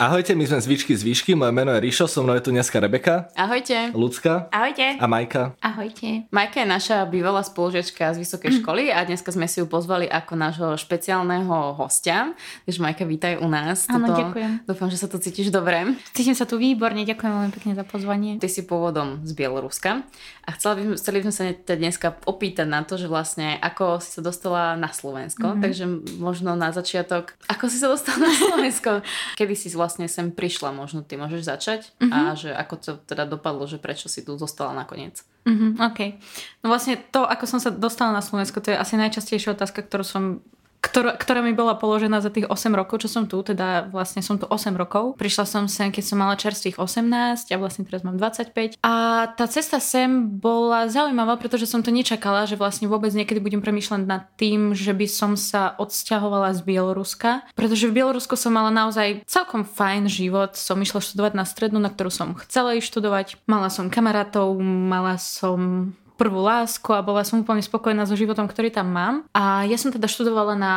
Ahojte, my sme z Výšky z Výšky, moje meno je Ríšo, so mnou je tu dneska Rebeka. Ahojte. Lucka. Ahojte. A Majka. Ahojte. Majka je naša bývalá spolužiačka z vysokej školy a dneska sme si ju pozvali ako nášho špeciálneho hostia. Takže Majka, vítaj u nás. Áno, ďakujem. Dúfam, že sa tu cítiš dobre. Cítim sa tu výborne, ďakujem veľmi pekne za pozvanie. Ty si pôvodom z Bieloruska a chcela by, chceli by sme sa dneska opýtať na to, že vlastne ako si sa dostala na Slovensko, mm-hmm. takže možno na začiatok, ako si sa dostala na Slovensko, kedy si vlastne sem prišla, možno ty môžeš začať mm-hmm. a že ako to teda dopadlo, že prečo si tu zostala nakoniec. Mm-hmm, OK. No vlastne to, ako som sa dostala na Slovensko, to je asi najčastejšia otázka, ktorú som ktorá, ktorá mi bola položená za tých 8 rokov, čo som tu, teda vlastne som tu 8 rokov. Prišla som sem, keď som mala čerstvých 18 a vlastne teraz mám 25. A tá cesta sem bola zaujímavá, pretože som to nečakala, že vlastne vôbec niekedy budem premýšľať nad tým, že by som sa odsťahovala z Bieloruska, pretože v Bielorusku som mala naozaj celkom fajn život. Som išla študovať na strednú, na ktorú som chcela ísť študovať. Mala som kamarátov, mala som prvú lásku a bola som úplne spokojná so životom, ktorý tam mám. A ja som teda študovala na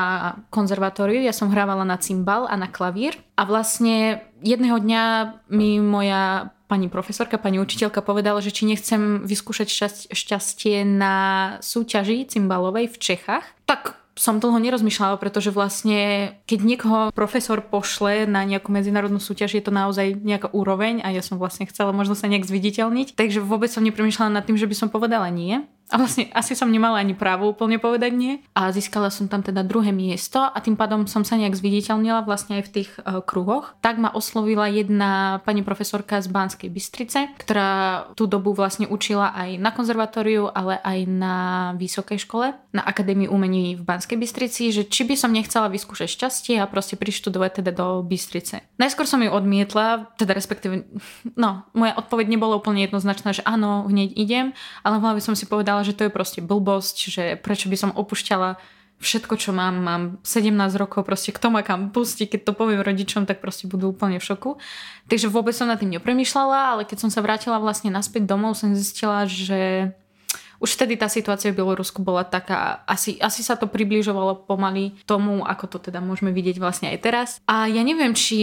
konzervatóriu, ja som hrávala na cymbal a na klavír a vlastne jedného dňa mi moja pani profesorka, pani učiteľka povedala, že či nechcem vyskúšať šťastie na súťaži cymbalovej v Čechách. Tak som dlho nerozmýšľala, pretože vlastne keď niekoho profesor pošle na nejakú medzinárodnú súťaž, je to naozaj nejaká úroveň a ja som vlastne chcela možno sa nejak zviditeľniť. Takže vôbec som nepremýšľala nad tým, že by som povedala nie. A vlastne asi som nemala ani právo úplne povedať nie. A získala som tam teda druhé miesto a tým pádom som sa nejak zviditeľnila vlastne aj v tých uh, kruhoch. Tak ma oslovila jedna pani profesorka z Banskej Bystrice, ktorá tú dobu vlastne učila aj na konzervatóriu, ale aj na vysokej škole, na Akadémii umení v Banskej Bystrici, že či by som nechcela vyskúšať šťastie a proste prištudovať teda do Bystrice. Najskôr som ju odmietla, teda respektíve, no, moja odpoveď nebola úplne jednoznačná, že áno, hneď idem, ale v som si povedala, že to je proste blbosť, že prečo by som opúšťala všetko, čo mám, mám 17 rokov, proste kto ma kam pustí, keď to poviem rodičom, tak proste budú úplne v šoku. Takže vôbec som nad tým nepremýšľala, ale keď som sa vrátila vlastne naspäť domov, som zistila, že už vtedy tá situácia v Bielorusku bola taká, asi, asi sa to približovalo pomaly tomu, ako to teda môžeme vidieť vlastne aj teraz. A ja neviem, či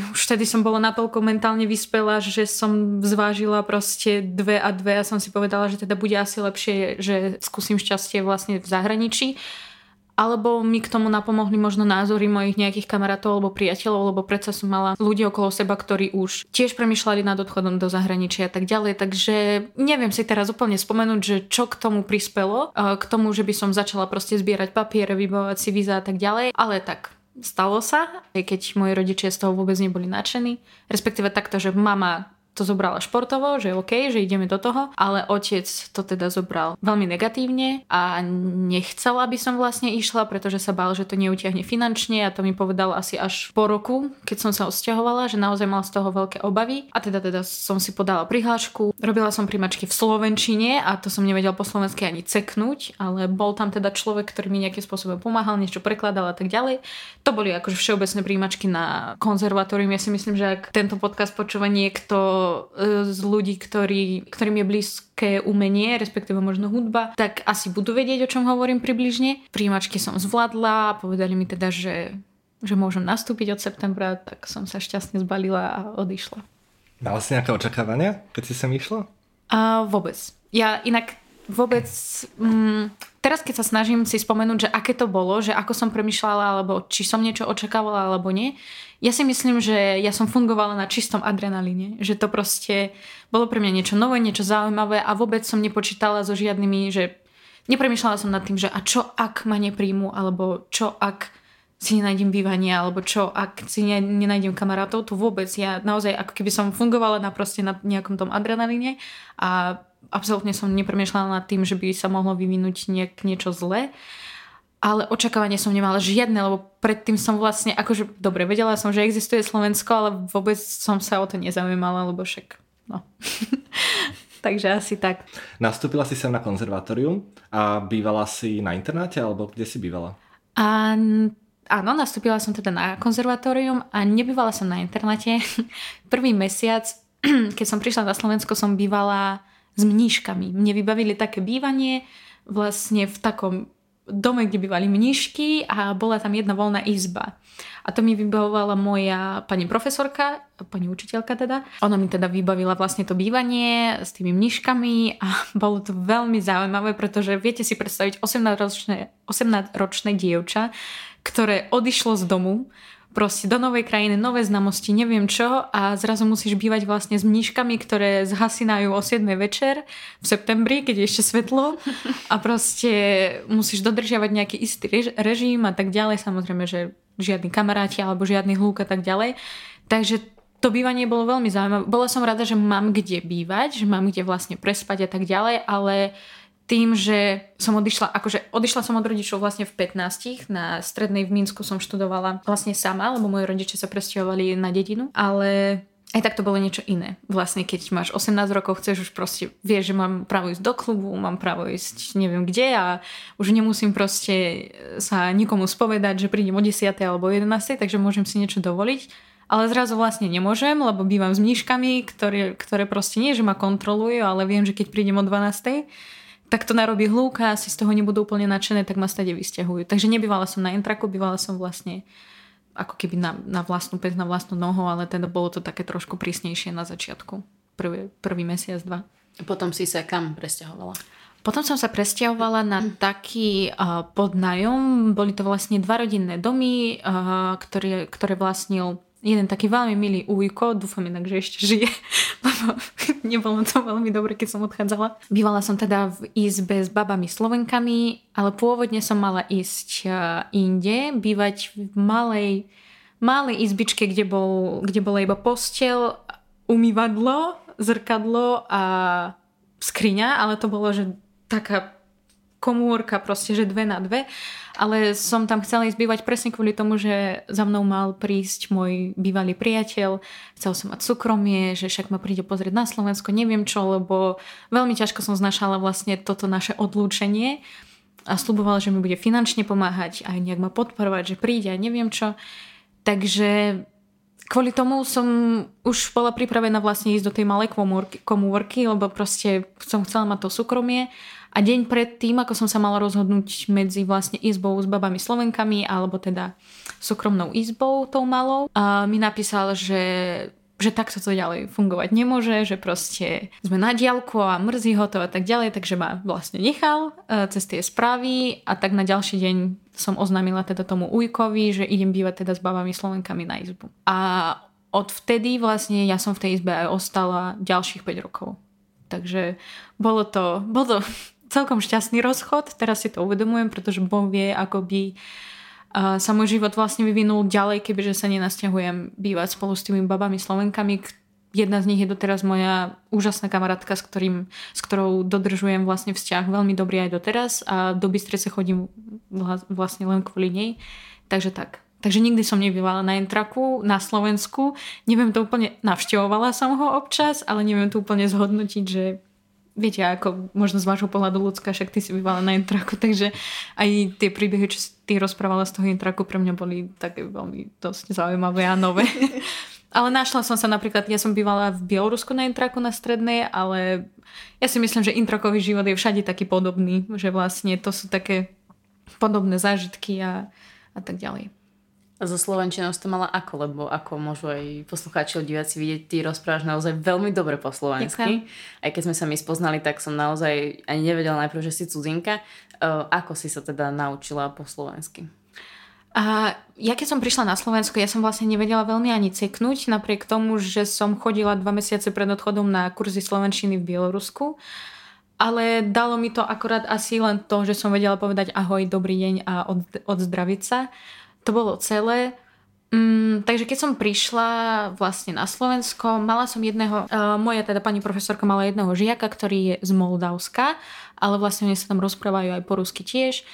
už vtedy som bola natoľko mentálne vyspelá, že som zvážila proste dve a dve a som si povedala, že teda bude asi lepšie, že skúsim šťastie vlastne v zahraničí alebo mi k tomu napomohli možno názory mojich nejakých kamarátov alebo priateľov, lebo predsa som mala ľudí okolo seba, ktorí už tiež premyšľali nad odchodom do zahraničia a tak ďalej. Takže neviem si teraz úplne spomenúť, že čo k tomu prispelo, k tomu, že by som začala proste zbierať papiere, vybavovať si víza a tak ďalej. Ale tak, stalo sa, aj keď moji rodičia z toho vôbec neboli nadšení. Respektíve takto, že mama to zobrala športovo, že OK, že ideme do toho, ale otec to teda zobral veľmi negatívne a nechcela by som vlastne išla, pretože sa bál, že to neutiahne finančne a to mi povedal asi až po roku, keď som sa odsťahovala, že naozaj mal z toho veľké obavy a teda teda som si podala prihlášku, robila som primačky v Slovenčine a to som nevedel po slovensky ani ceknúť, ale bol tam teda človek, ktorý mi nejakým spôsobom pomáhal, niečo prekladal a tak ďalej. To boli akože všeobecné príjimačky na konzervatórium. Ja si myslím, že ak tento podcast počúva niekto z ľudí, ktorý, ktorým je blízke umenie, respektíve možno hudba, tak asi budú vedieť, o čom hovorím približne. Príjimačky som zvládla, povedali mi teda, že, že môžem nastúpiť od septembra, tak som sa šťastne zbalila a odišla. Mala si nejaké očakávania, keď si sem išla? A vôbec. Ja inak vôbec... Mm, teraz keď sa snažím si spomenúť, že aké to bolo, že ako som premyšľala, alebo či som niečo očakávala, alebo nie, ja si myslím, že ja som fungovala na čistom adrenalíne, že to proste bolo pre mňa niečo nové, niečo zaujímavé a vôbec som nepočítala so žiadnymi, že nepremýšľala som nad tým, že a čo ak ma nepríjmu, alebo čo ak si nenájdem bývanie, alebo čo ak si ne, nenájdem kamarátov, to vôbec. Ja naozaj ako keby som fungovala na proste na nejakom tom adrenalíne a absolútne som nepremýšľala nad tým, že by sa mohlo vyvinúť niek, niečo zlé ale očakávanie som nemala žiadne, lebo predtým som vlastne, akože dobre, vedela som, že existuje Slovensko, ale vôbec som sa o to nezaujímala, lebo však, no. Takže asi tak. Nastúpila si sem na konzervatórium a bývala si na internáte, alebo kde si bývala? A, áno, nastúpila som teda na konzervatórium a nebývala som na internáte. Prvý mesiac, keď som prišla na Slovensko, som bývala s mníškami. Mne vybavili také bývanie vlastne v takom dome, kde bývali mnišky a bola tam jedna voľná izba. A to mi vybavovala moja pani profesorka, pani učiteľka teda. Ona mi teda vybavila vlastne to bývanie s tými mniškami a bolo to veľmi zaujímavé, pretože viete si predstaviť 18-ročné, 18-ročné dievča, ktoré odišlo z domu, proste do novej krajiny, nové znamosti, neviem čo a zrazu musíš bývať vlastne s mníškami, ktoré zhasinajú o 7 večer v septembri, keď je ešte svetlo a proste musíš dodržiavať nejaký istý režim a tak ďalej. Samozrejme, že žiadni kamaráti alebo žiadny hlúk a tak ďalej. Takže to bývanie bolo veľmi zaujímavé. Bola som rada, že mám kde bývať, že mám kde vlastne prespať a tak ďalej, ale tým, že som odišla, akože odišla som od rodičov vlastne v 15 na strednej v Minsku som študovala vlastne sama, lebo moji rodičia sa presťahovali na dedinu, ale aj tak to bolo niečo iné. Vlastne keď máš 18 rokov, chceš už proste, vieš, že mám právo ísť do klubu, mám právo ísť neviem kde a už nemusím proste sa nikomu spovedať, že prídem o 10. alebo 11. takže môžem si niečo dovoliť. Ale zrazu vlastne nemôžem, lebo bývam s mníškami, ktoré, ktoré proste nie, že ma kontrolujú, ale viem, že keď prídem o 12 tak to narobí hlúka, asi z toho nebudú úplne nadšené, tak ma stade vysťahujú. Takže nebývala som na intraku, bývala som vlastne ako keby na, na vlastnú pec, na vlastnú nohu, ale teda bolo to také trošku prísnejšie na začiatku. Prvý, prvý mesiac, dva. Potom si sa kam presťahovala? Potom som sa presťahovala na taký uh, podnajom. Boli to vlastne dva rodinné domy, uh, ktoré, ktoré vlastnil jeden taký veľmi milý ujko, dúfam inak, že ešte žije, lebo nebolo to veľmi dobre, keď som odchádzala. Bývala som teda v izbe s babami Slovenkami, ale pôvodne som mala ísť e, inde, bývať v malej, malej izbičke, kde, bol, kde bola iba postel, umývadlo, zrkadlo a skriňa, ale to bolo, že taká komórka, proste, že dve na dve ale som tam chcela ísť bývať presne kvôli tomu, že za mnou mal prísť môj bývalý priateľ, chcel som mať súkromie, že však ma príde pozrieť na Slovensko, neviem čo, lebo veľmi ťažko som znašala vlastne toto naše odlúčenie. A sluboval, že mi bude finančne pomáhať aj nejak ma podporovať, že príde a neviem čo. Takže kvôli tomu som už bola pripravená vlastne ísť do tej malej komórky, lebo proste som chcela mať to súkromie a deň pred tým, ako som sa mala rozhodnúť medzi vlastne izbou s babami Slovenkami alebo teda súkromnou izbou tou malou, a mi napísal, že že takto to ďalej fungovať nemôže, že proste sme na diálku a mrzí ho to a tak ďalej, takže ma vlastne nechal e, cez tie správy a tak na ďalší deň som oznámila teda tomu Ujkovi, že idem bývať teda s babami Slovenkami na izbu. A od vtedy vlastne ja som v tej izbe aj ostala ďalších 5 rokov. Takže bolo to, bolo to celkom šťastný rozchod, teraz si to uvedomujem, pretože Boh vie, ako by sa môj život vlastne vyvinul ďalej, kebyže sa nenasťahujem bývať spolu s tými babami Slovenkami. Jedna z nich je doteraz moja úžasná kamarátka, s, ktorým, s ktorou dodržujem vlastne vzťah veľmi dobrý aj doteraz a do Bystrice chodím vlastne len kvôli nej. Takže tak. Takže nikdy som nebývala na Entraku, na Slovensku. Neviem to úplne, navštevovala som ho občas, ale neviem to úplne zhodnotiť, že viete, ako možno z vášho pohľadu ľudská, však ty si bývala na intraku, takže aj tie príbehy, čo si ty rozprávala z toho intraku, pre mňa boli také veľmi dosť zaujímavé a nové. ale našla som sa napríklad, ja som bývala v Bielorusku na intraku na strednej, ale ja si myslím, že intrakový život je všade taký podobný, že vlastne to sú také podobné zážitky a, a tak ďalej. A so Slovenčinou si to mala ako? Lebo ako môžu aj poslucháči diváci vidieť, ty rozprávaš naozaj veľmi dobre po slovensky. Ďakujem. Aj keď sme sa my spoznali, tak som naozaj ani nevedela najprv, že si cudzinka. Uh, ako si sa teda naučila po slovensky? A ja keď som prišla na Slovensko, ja som vlastne nevedela veľmi ani ceknúť, napriek tomu, že som chodila dva mesiace pred odchodom na kurzy slovenčiny v Bielorusku. Ale dalo mi to akorát asi len to, že som vedela povedať ahoj, dobrý deň a od, odzdraviť sa to bolo celé. Mm, takže keď som prišla vlastne na Slovensko, mala som jedného, uh, moja teda pani profesorka mala jedného žiaka, ktorý je z Moldavska, ale vlastne oni sa tam rozprávajú aj po rusky tiež.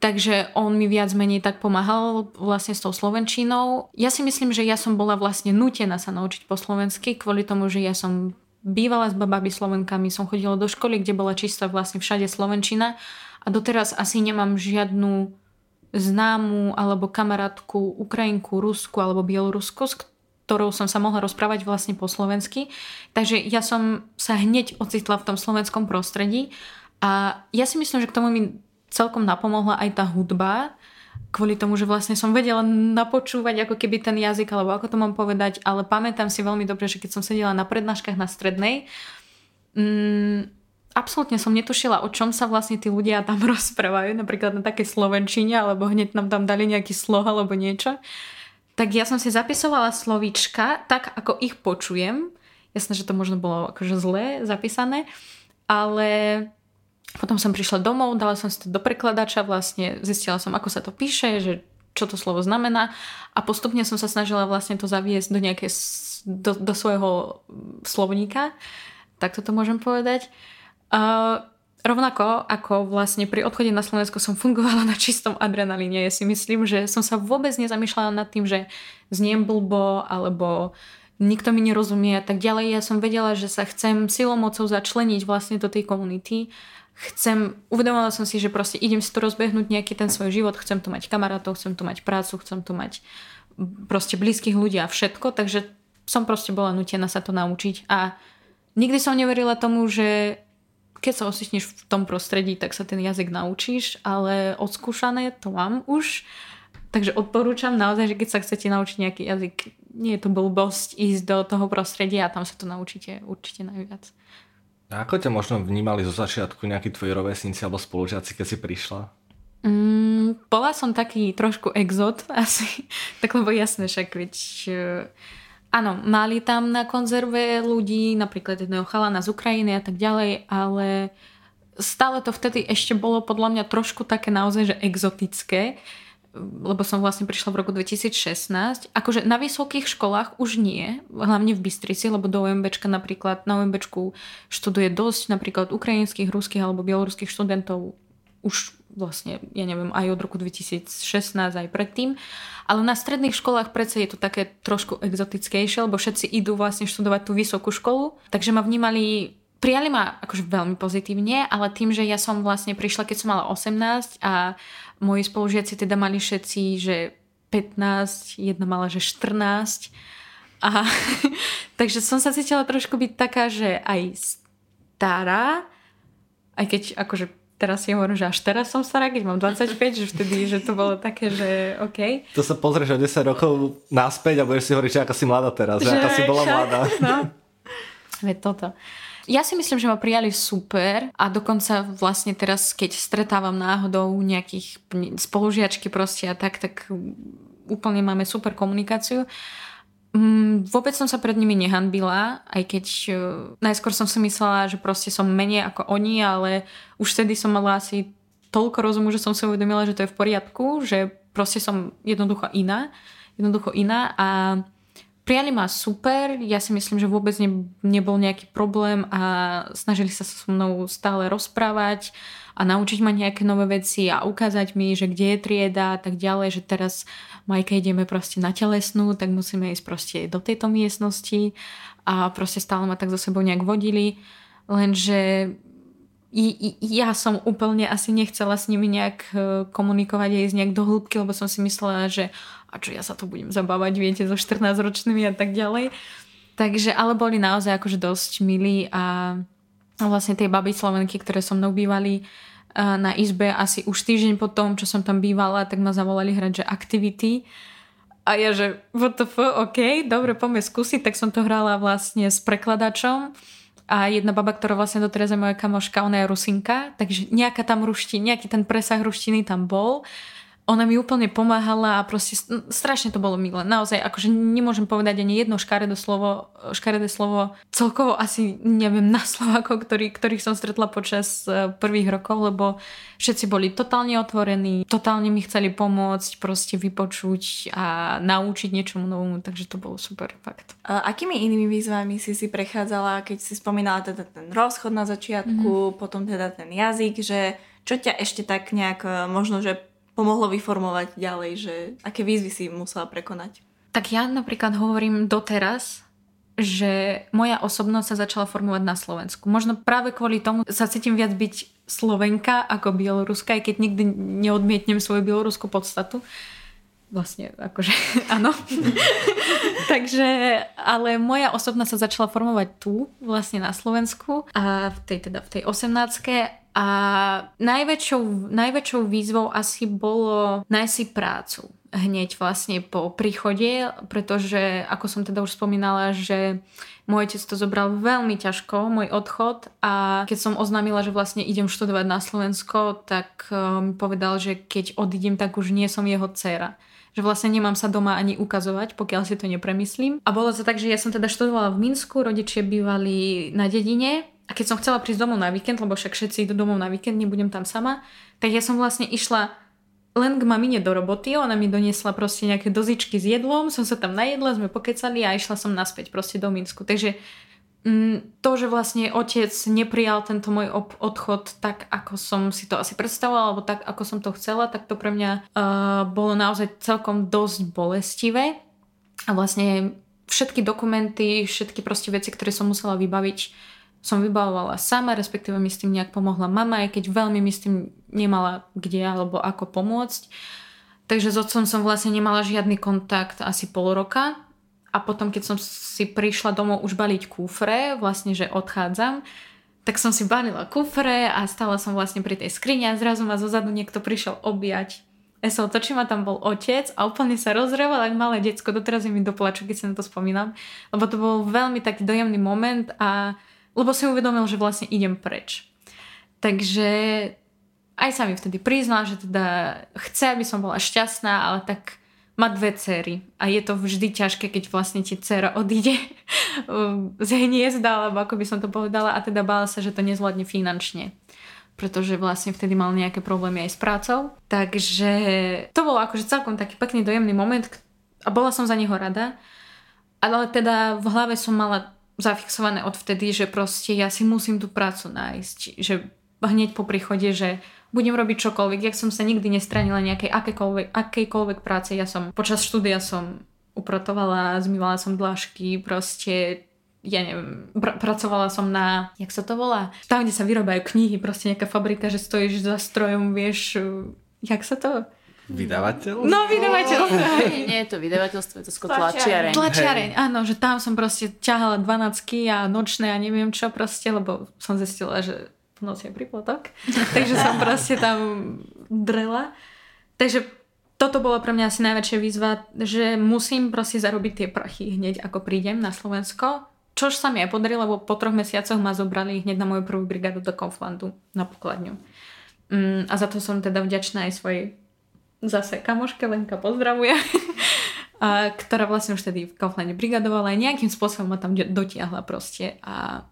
Takže on mi viac menej tak pomáhal vlastne s tou slovenčinou. Ja si myslím, že ja som bola vlastne nutená sa naučiť po slovensky kvôli tomu, že ja som bývala s babami Slovenkami, som chodila do školy, kde bola čistá vlastne všade Slovenčina a doteraz asi nemám žiadnu známu alebo kamarátku Ukrajinku, Rusku alebo Bielorusku, s ktorou som sa mohla rozprávať vlastne po slovensky. Takže ja som sa hneď ocitla v tom slovenskom prostredí a ja si myslím, že k tomu mi celkom napomohla aj tá hudba, kvôli tomu, že vlastne som vedela napočúvať ako keby ten jazyk, alebo ako to mám povedať, ale pamätám si veľmi dobre, že keď som sedela na prednáškach na strednej, mm, absolútne som netušila, o čom sa vlastne tí ľudia tam rozprávajú, napríklad na také slovenčine, alebo hneď nám tam dali nejaký sloh alebo niečo. Tak ja som si zapisovala slovíčka tak, ako ich počujem. Jasné, že to možno bolo akože zle zapísané, ale potom som prišla domov, dala som si to do prekladača, vlastne zistila som, ako sa to píše, že čo to slovo znamená a postupne som sa snažila vlastne to zaviesť do nejaké, do, do svojho slovníka, tak toto môžem povedať. Uh, rovnako ako vlastne pri odchode na Slovensko som fungovala na čistom adrenalíne. Ja si myslím, že som sa vôbec nezamýšľala nad tým, že zniem blbo alebo nikto mi nerozumie a tak ďalej. Ja som vedela, že sa chcem silou mocou začleniť vlastne do tej komunity chcem, uvedomila som si, že proste idem si tu rozbehnúť nejaký ten svoj život, chcem tu mať kamarátov, chcem tu mať prácu, chcem tu mať proste blízkych ľudí a všetko, takže som proste bola nutená sa to naučiť a nikdy som neverila tomu, že keď sa ositneš v tom prostredí, tak sa ten jazyk naučíš, ale odskúšané to mám už. Takže odporúčam naozaj, že keď sa chcete naučiť nejaký jazyk, nie je to blbosť ísť do toho prostredia a tam sa to naučíte určite najviac. A ako ťa možno vnímali zo začiatku nejakí tvoji rovesníci alebo spolužiaci, keď si prišla? Mm, bola som taký trošku exot asi, tak lebo jasné však, veď áno, mali tam na konzerve ľudí, napríklad jedného chalana z Ukrajiny a tak ďalej, ale stále to vtedy ešte bolo podľa mňa trošku také naozaj, že exotické. Lebo som vlastne prišla v roku 2016. Akože na vysokých školách už nie, hlavne v Bystrici, lebo do OMBčka napríklad, na OMBčku študuje dosť napríklad ukrajinských, ruských alebo bieloruských študentov už vlastne, ja neviem, aj od roku 2016, aj predtým. Ale na stredných školách predsa je to také trošku exotickejšie, lebo všetci idú vlastne študovať tú vysokú školu, takže ma vnímali Prijali ma akože veľmi pozitívne, ale tým, že ja som vlastne prišla, keď som mala 18 a moji spolužiaci teda mali všetci, že 15, jedna mala, že 14. A, takže som sa cítila trošku byť taká, že aj stará, aj keď akože teraz si hovorím, že až teraz som stará, keď mám 25, že vtedy, že to bolo také, že OK. To sa pozrieš o 10 rokov naspäť a budeš si hovoriť, že aká si mladá teraz, že, že aká si bola mladá. No. Veď toto. Ja si myslím, že ma prijali super a dokonca vlastne teraz, keď stretávam náhodou nejakých spolužiačky proste a tak, tak úplne máme super komunikáciu. Mm, vôbec som sa pred nimi nehanbila, aj keď uh, najskôr som si myslela, že proste som menej ako oni, ale už vtedy som mala asi toľko rozumu, že som si uvedomila, že to je v poriadku, že proste som jednoducho iná, jednoducho iná a Prijali ma super, ja si myslím, že vôbec ne, nebol nejaký problém a snažili sa so mnou stále rozprávať a naučiť ma nejaké nové veci a ukázať mi, že kde je trieda a tak ďalej, že teraz Majka ideme proste na telesnú, tak musíme ísť proste do tejto miestnosti a proste stále ma tak so sebou nejak vodili, lenže ja som úplne asi nechcela s nimi nejak e, komunikovať a ísť nejak do hĺbky, lebo som si myslela, že a čo ja sa tu budem zabávať, viete, so 14-ročnými a tak ďalej. Takže, ale boli naozaj akože dosť milí a vlastne tie baby Slovenky, ktoré so mnou bývali na izbe asi už týždeň po tom, čo som tam bývala, tak ma zavolali hrať, že Activity. A ja, že what the fuck, OK, dobre, poďme skúsiť, tak som to hrala vlastne s prekladačom a jedna baba, ktorá vlastne doteraz je moja kamoška, ona je Rusinka, takže nejaká tam ruština, nejaký ten presah ruštiny tam bol ona mi úplne pomáhala a proste strašne to bolo milé. Naozaj, akože nemôžem povedať ani jedno škaredé slovo, škaredé slovo celkovo asi neviem na Slovákov, ktorý, ktorých som stretla počas e, prvých rokov, lebo všetci boli totálne otvorení, totálne mi chceli pomôcť, proste vypočuť a naučiť niečomu novomu, takže to bolo super, fakt. A akými inými výzvami si si prechádzala, keď si spomínala teda ten rozchod na začiatku, mm-hmm. potom teda ten jazyk, že čo ťa ešte tak nejak e, možno, že pomohlo vyformovať ďalej, že aké výzvy si musela prekonať? Tak ja napríklad hovorím doteraz, že moja osobnosť sa začala formovať na Slovensku. Možno práve kvôli tomu sa cítim viac byť Slovenka ako Bieloruska, aj keď nikdy neodmietnem svoju bieloruskú podstatu. Vlastne akože áno. Takže, ale moja osobná sa začala formovať tu, vlastne na Slovensku a v tej, teda v tej 18 a najväčšou, najväčšou výzvou asi bolo nájsť si prácu hneď vlastne po príchode, pretože ako som teda už spomínala, že môj otec to zobral veľmi ťažko, môj odchod. A keď som oznámila, že vlastne idem študovať na Slovensko, tak eh, mi povedal, že keď odídem, tak už nie som jeho dcéra že vlastne nemám sa doma ani ukazovať, pokiaľ si to nepremyslím. A bolo to tak, že ja som teda študovala v Minsku, rodičia bývali na dedine a keď som chcela prísť domov na víkend, lebo však všetci idú domov na víkend, nebudem tam sama, tak ja som vlastne išla len k mamine do roboty, ona mi doniesla proste nejaké dozičky s jedlom, som sa tam najedla, sme pokecali a išla som naspäť proste do Minsku. Takže to, že vlastne otec neprijal tento môj odchod tak, ako som si to asi predstavovala, alebo tak, ako som to chcela, tak to pre mňa uh, bolo naozaj celkom dosť bolestivé. A vlastne všetky dokumenty, všetky proste veci, ktoré som musela vybaviť, som vybavovala sama, respektíve mi s tým nejak pomohla mama, aj keď veľmi mi s tým nemala kde alebo ako pomôcť. Takže s otcom som vlastne nemala žiadny kontakt asi pol roka a potom, keď som si prišla domov už baliť kufre, vlastne, že odchádzam, tak som si balila kufre a stála som vlastne pri tej skrini a zrazu ma zozadu niekto prišiel objať. Ja sa otočím a tam bol otec a úplne sa rozreval ako malé decko. Doteraz je mi doplaču, keď sa na to spomínam. Lebo to bol veľmi taký dojemný moment a lebo si uvedomil, že vlastne idem preč. Takže aj sa mi vtedy priznal, že teda chce, aby som bola šťastná, ale tak má dve cery a je to vždy ťažké, keď vlastne ti dcera odíde z hniezda, alebo ako by som to povedala, a teda bála sa, že to nezvládne finančne pretože vlastne vtedy mal nejaké problémy aj s prácou. Takže to bol akože celkom taký pekný dojemný moment a bola som za neho rada. Ale teda v hlave som mala zafixované odvtedy, že proste ja si musím tú prácu nájsť. Že hneď po príchode, že budem robiť čokoľvek. Ja som sa nikdy nestranila nejakej akejkoľvek, akejkoľvek práce. Ja som počas štúdia som upratovala, zmývala som dlážky, proste ja neviem, pr- pracovala som na, jak sa to volá, tam, kde sa vyrobajú knihy, proste nejaká fabrika, že stojíš za strojom, vieš, jak sa to... Vydavateľ? No, vydavateľ. Nie, nie je to vydavateľstvo, je to skôr tlačiareň. Tlačiareň, áno, že tam som proste ťahala 12 a nočné a neviem čo proste, lebo som zistila, že v noci je pripotok. Takže som proste tam drela. Takže toto bolo pre mňa asi najväčšia výzva, že musím proste zarobiť tie prachy hneď ako prídem na Slovensko. Čož sa mi aj podarilo, lebo po troch mesiacoch ma zobrali hneď na moju prvú brigádu do Kauflandu na pokladňu. Mm, a za to som teda vďačná aj svojej zase kamoške, Lenka pozdravuje, a, ktorá vlastne už tedy v Kauflande brigadovala a nejakým spôsobom ma tam dotiahla proste a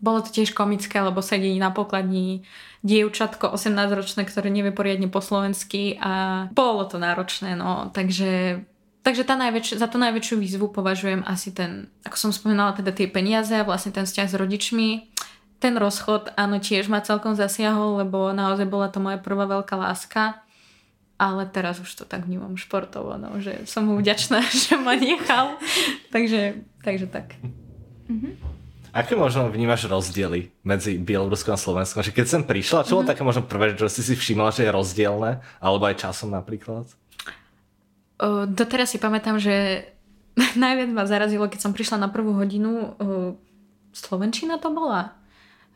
bolo to tiež komické, lebo sedí na pokladni dievčatko 18-ročné, ktoré nevie poriadne po slovensky a bolo to náročné, no, takže Takže tá najväč- za tú najväčšiu výzvu považujem asi ten, ako som spomínala, teda tie peniaze a vlastne ten vzťah s rodičmi. Ten rozchod, áno, tiež ma celkom zasiahol, lebo naozaj bola to moja prvá veľká láska. Ale teraz už to tak vnímam športovo, no, že som mu vďačná, že ma nechal. takže, takže tak. Mm-hmm. Aké možno vnímaš rozdiely medzi Bieloruskom a Slovenskom? Že keď som prišla, čo bolo mm-hmm. také možno prvé, že si si všimla, že je rozdielne? Alebo aj časom napríklad? Uh, doteraz si pamätám, že najviac ma zarazilo, keď som prišla na prvú hodinu. Uh, Slovenčina to bola?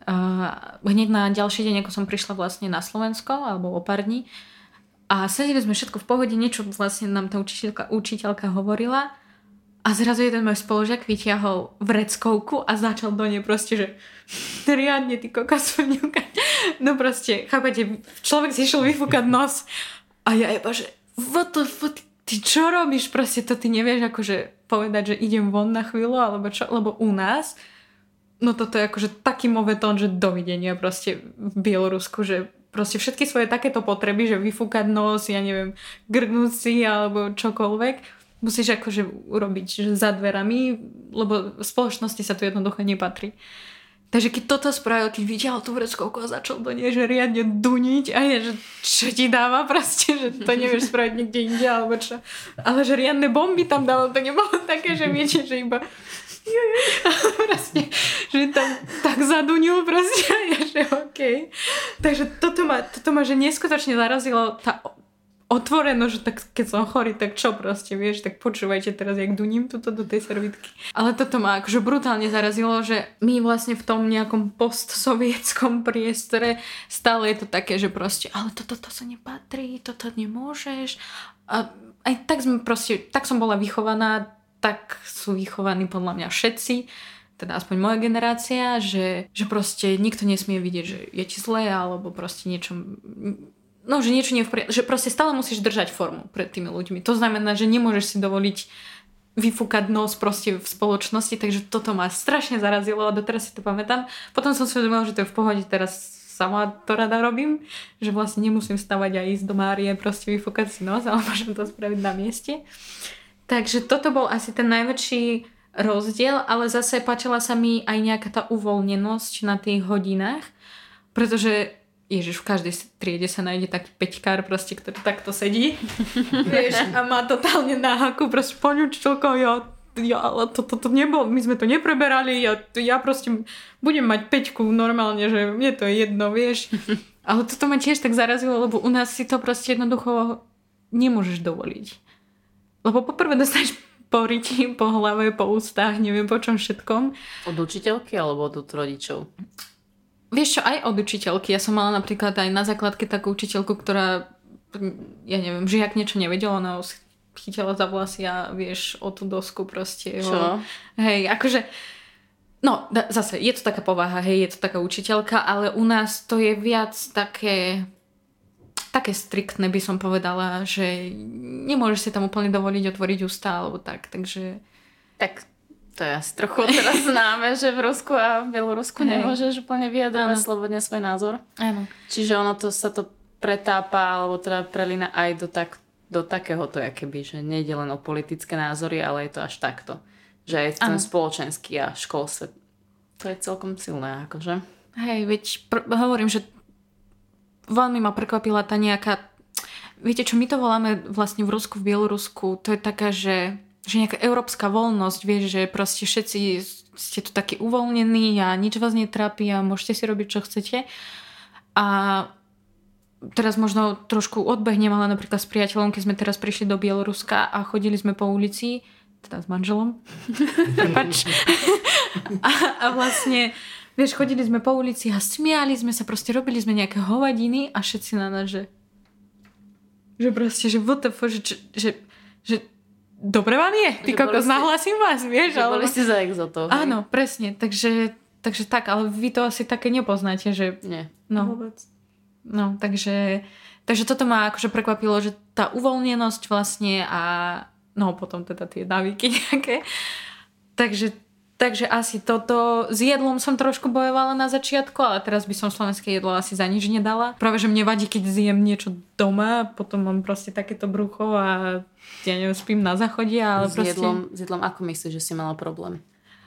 Uh, hneď na ďalší deň, ako som prišla vlastne na Slovensko, alebo o pár dní. A sedeli sme všetko v pohode, niečo vlastne nám tá učiteľka, učiteľka hovorila a zrazu jeden môj spolužiak vyťahol vreckovku a začal do nej proste, že riadne ty kokos vňukať. No proste, chápete, človek si išiel vyfúkať nos a ja iba, že what the fuck, ty čo robíš? Proste to ty nevieš akože povedať, že idem von na chvíľu, alebo čo, lebo u nás no toto je akože taký movetón, že dovidenia proste v Bielorusku, že proste všetky svoje takéto potreby, že vyfúkať nos, ja neviem, grnúť si alebo čokoľvek, musíš akože urobiť že za dverami, lebo v spoločnosti sa to jednoducho nepatrí. Takže keď toto spravil, keď videl tú vreckovku a začal do nej že riadne duniť a je, že čo ti dáva proste, že to nevieš spraviť niekde inde alebo čo. Ale že riadne bomby tam dalo, to nebolo také, že viete, že iba proste, že tam tak zadunil proste a je, že OK. Takže toto ma, toto ma že neskutočne zarazilo tá otvoreno, že tak keď som chorý, tak čo proste, vieš, tak počúvajte teraz, jak duním tuto do tej servitky. Ale toto ma akože brutálne zarazilo, že my vlastne v tom nejakom postsovietskom priestore stále je to také, že proste, ale toto to sa nepatrí, toto nemôžeš. A aj tak sme proste, tak som bola vychovaná, tak sú vychovaní podľa mňa všetci teda aspoň moja generácia, že, že proste nikto nesmie vidieť, že je ti zlé, alebo proste niečo no, že niečo nie je že proste stále musíš držať formu pred tými ľuďmi. To znamená, že nemôžeš si dovoliť vyfúkať nos proste v spoločnosti, takže toto ma strašne zarazilo a doteraz si to pamätám. Potom som si uvedomila, že to je v pohode, teraz sama to rada robím, že vlastne nemusím stavať a ísť do Márie, proste vyfúkať si nos, ale môžem to spraviť na mieste. Takže toto bol asi ten najväčší rozdiel, ale zase páčila sa mi aj nejaká tá uvoľnenosť na tých hodinách, pretože Ježiš, v každej triede sa nájde taký peťkár proste, ktorý takto sedí. Vieš, a má totálne náhaku, proste poňučilko, ja, ja, ale to, to, to nebol, my sme to nepreberali, ja, ja proste budem mať peťku normálne, že mne to je jedno, vieš. Ale toto ma tiež tak zarazilo, lebo u nás si to proste jednoducho nemôžeš dovoliť. Lebo poprvé dostaneš po ryti, po hlave, po ústach, neviem po čom všetkom. Od učiteľky alebo od rodičov? Vieš čo, aj od učiteľky. Ja som mala napríklad aj na základke takú učiteľku, ktorá, ja neviem, že jak niečo nevedela, ona chytila za vlasy a vieš, o tú dosku proste. Čo? Ho, hej, akože, no, da, zase, je to taká povaha, hej, je to taká učiteľka, ale u nás to je viac také, také striktné by som povedala, že nemôžeš si tam úplne dovoliť otvoriť ústa alebo tak, takže... Tak to je asi trochu teraz známe, že v Rusku a v Bielorusku hey. nemôžeš úplne vyjadrovať slobodne svoj názor. Áno. Čiže ono to sa to pretápa, alebo teda prelína aj do, tak, do takéhoto, keby, že nejde len o politické názory, ale je to až takto. Že aj ten ano. spoločenský a školstve. To je celkom silné, akože. Hej, veď pr- hovorím, že veľmi ma prekvapila tá nejaká... Viete, čo my to voláme vlastne v Rusku, v Bielorusku, to je taká, že že nejaká európska voľnosť, vieš, že proste všetci ste tu takí uvoľnení a nič vás netrápi a môžete si robiť, čo chcete. A teraz možno trošku odbehnem, ale napríklad s priateľom, keď sme teraz prišli do Bieloruska a chodili sme po ulici, teda s manželom, a, a vlastne, vieš, chodili sme po ulici a smiali sme sa, proste robili sme nejaké hovadiny a všetci na nás, že že proste, že WTF, že, že, že dobre vám je, ty kokos, ste, nahlasím vás, vieš. Že ale... boli ste za exotov. Áno, presne, takže, takže tak, ale vy to asi také nepoznáte, že... Nie. No, vôbec. No, takže, takže toto ma akože prekvapilo, že tá uvoľnenosť vlastne a no potom teda tie návyky nejaké. Takže Takže asi toto, s jedlom som trošku bojovala na začiatku, ale teraz by som slovenské jedlo asi za nič nedala. Práve, že mne vadí, keď zjem niečo doma, potom mám proste takéto brucho a ja neviem, spím na záchode, ale s proste... Jedlom, s jedlom ako myslíš, že si mala problém?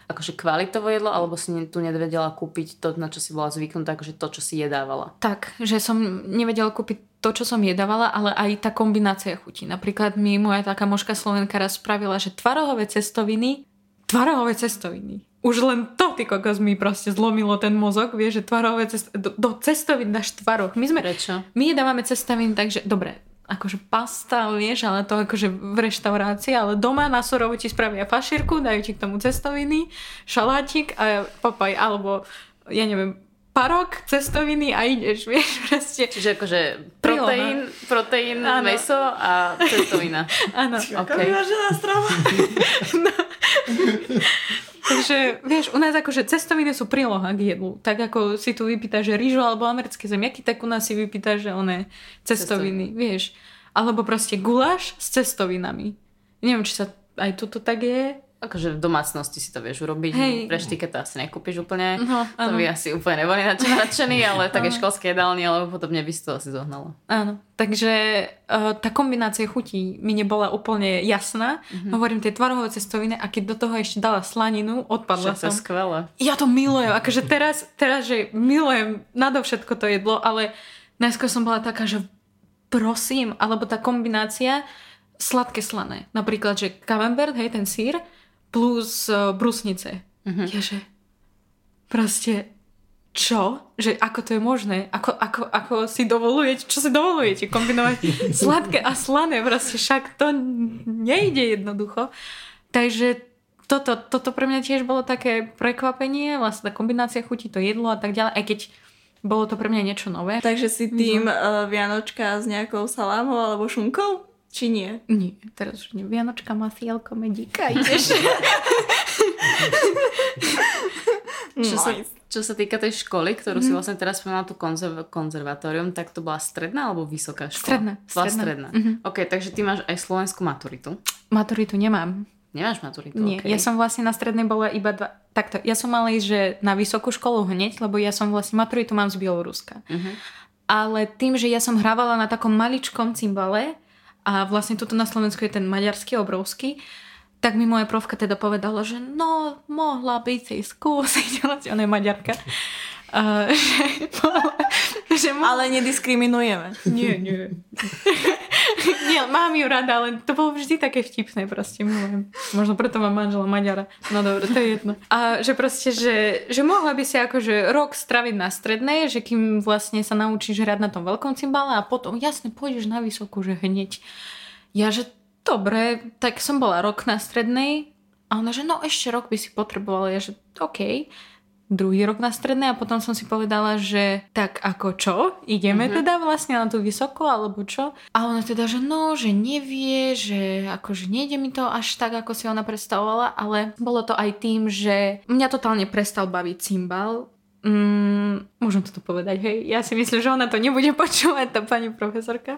Akože kvalitovo jedlo, alebo si tu nevedela kúpiť to, na čo si bola zvyknutá, akože to, čo si jedávala? Tak, že som nevedela kúpiť to, čo som jedávala, ale aj tá kombinácia chutí. Napríklad mi moja taká moška Slovenka raz spravila, že tvarohové cestoviny tvarohové cestoviny. Už len to, ty kokos, mi proste zlomilo ten mozog, vieš, že tvarohové cestoviny, do, do cestovín dáš tvaroh. My sme, Prečo? My jedávame cestoviny, takže, dobre, akože pasta, vieš, ale to akože v reštaurácii, ale doma na sorovo ti spravia fašírku, dajú ti k tomu cestoviny, šalátik a papaj, alebo ja neviem, parok, cestoviny a ideš, vieš, proste. Čiže akože proteín, proteín, ano. meso a cestovina. Áno. Okay. strava. no. Takže, vieš, u nás akože cestoviny sú príloha k jedlu. Tak ako si tu vypýta, že rýžu alebo americké zemiaky, tak u nás si vypýta, že one cestoviny, cestoviny. vieš. Alebo proste guláš s cestovinami. Neviem, či sa aj toto tak je, Akože v domácnosti si to vieš urobiť. Hej. Pre štýke to asi nekúpiš úplne. No, to by asi úplne neboli nadšení, ale také školské jedálne, alebo podobne by si to asi zohnalo. Áno. Takže uh, tá kombinácia chutí mi nebola úplne jasná. Mm-hmm. Hovorím tie tvarohové cestoviny a keď do toho ešte dala slaninu, odpadla Však som. Skvelé. Ja to milujem. Akože teraz, teraz, že milujem nadovšetko to jedlo, ale najskôr som bola taká, že prosím, alebo tá kombinácia sladké slané. Napríklad, že camembert, hej, ten sír, plus uh, brusnice. Mm-hmm. Ježe, proste čo? Že ako to je možné? Ako, ako, ako si dovolujete? Čo si dovolujete? Kombinovať sladké a slané. Proste však to nejde jednoducho. Takže toto, toto pre mňa tiež bolo také prekvapenie. Vlastne tá kombinácia chutí to jedlo a tak ďalej. Aj keď bolo to pre mňa niečo nové. Takže si tým uh, Vianočka s nejakou salámou alebo šunkou? Či nie? Nie, teraz už nie. Vianočka, masielko, medíka, ideš. čo, sa, čo sa týka tej školy, ktorú mm. si vlastne teraz spomínala, tú konzerv- konzervatórium, tak to bola stredná alebo vysoká škola? Stredná. Bola stredná. Mm-hmm. OK, takže ty máš aj slovenskú maturitu. Maturitu nemám. Nemáš maturitu? Nie, okay. ja som vlastne na strednej bola iba dva... Takto, ja som mala ísť, že na vysokú školu hneď, lebo ja som vlastne maturitu mám z Bieloruska. Mm-hmm. Ale tým, že ja som hrávala na takom maličkom cymbale, a vlastne tuto na Slovensku je ten maďarský obrovský, tak mi moja profka teda povedala, že no, mohla by si skúsiť, ona je maďarka. Uh, že, že mohla... Ale nediskriminujeme. Nie, nie. nie, mám ju rada, ale to bolo vždy také vtipné proste. Milujem. Možno preto mám manžela Maďara. No dobre, to je jedno. A že proste, že, že mohla by si akože rok straviť na strednej, že kým vlastne sa naučíš hrať na tom veľkom cymbale a potom jasne pôjdeš na vysokú, že hneď. Ja, že dobre, tak som bola rok na strednej a ona, že no ešte rok by si potrebovala. Ja, že OK druhý rok na strednej a potom som si povedala, že tak ako čo? Ideme uh-huh. teda vlastne na tú vysokú alebo čo? A ona teda, že no, že nevie, že akože nejde mi to až tak, ako si ona predstavovala, ale bolo to aj tým, že mňa totálne prestal baviť cymbal, Mm, môžem toto povedať, hej? Ja si myslím, že ona to nebude počúvať, tá pani profesorka.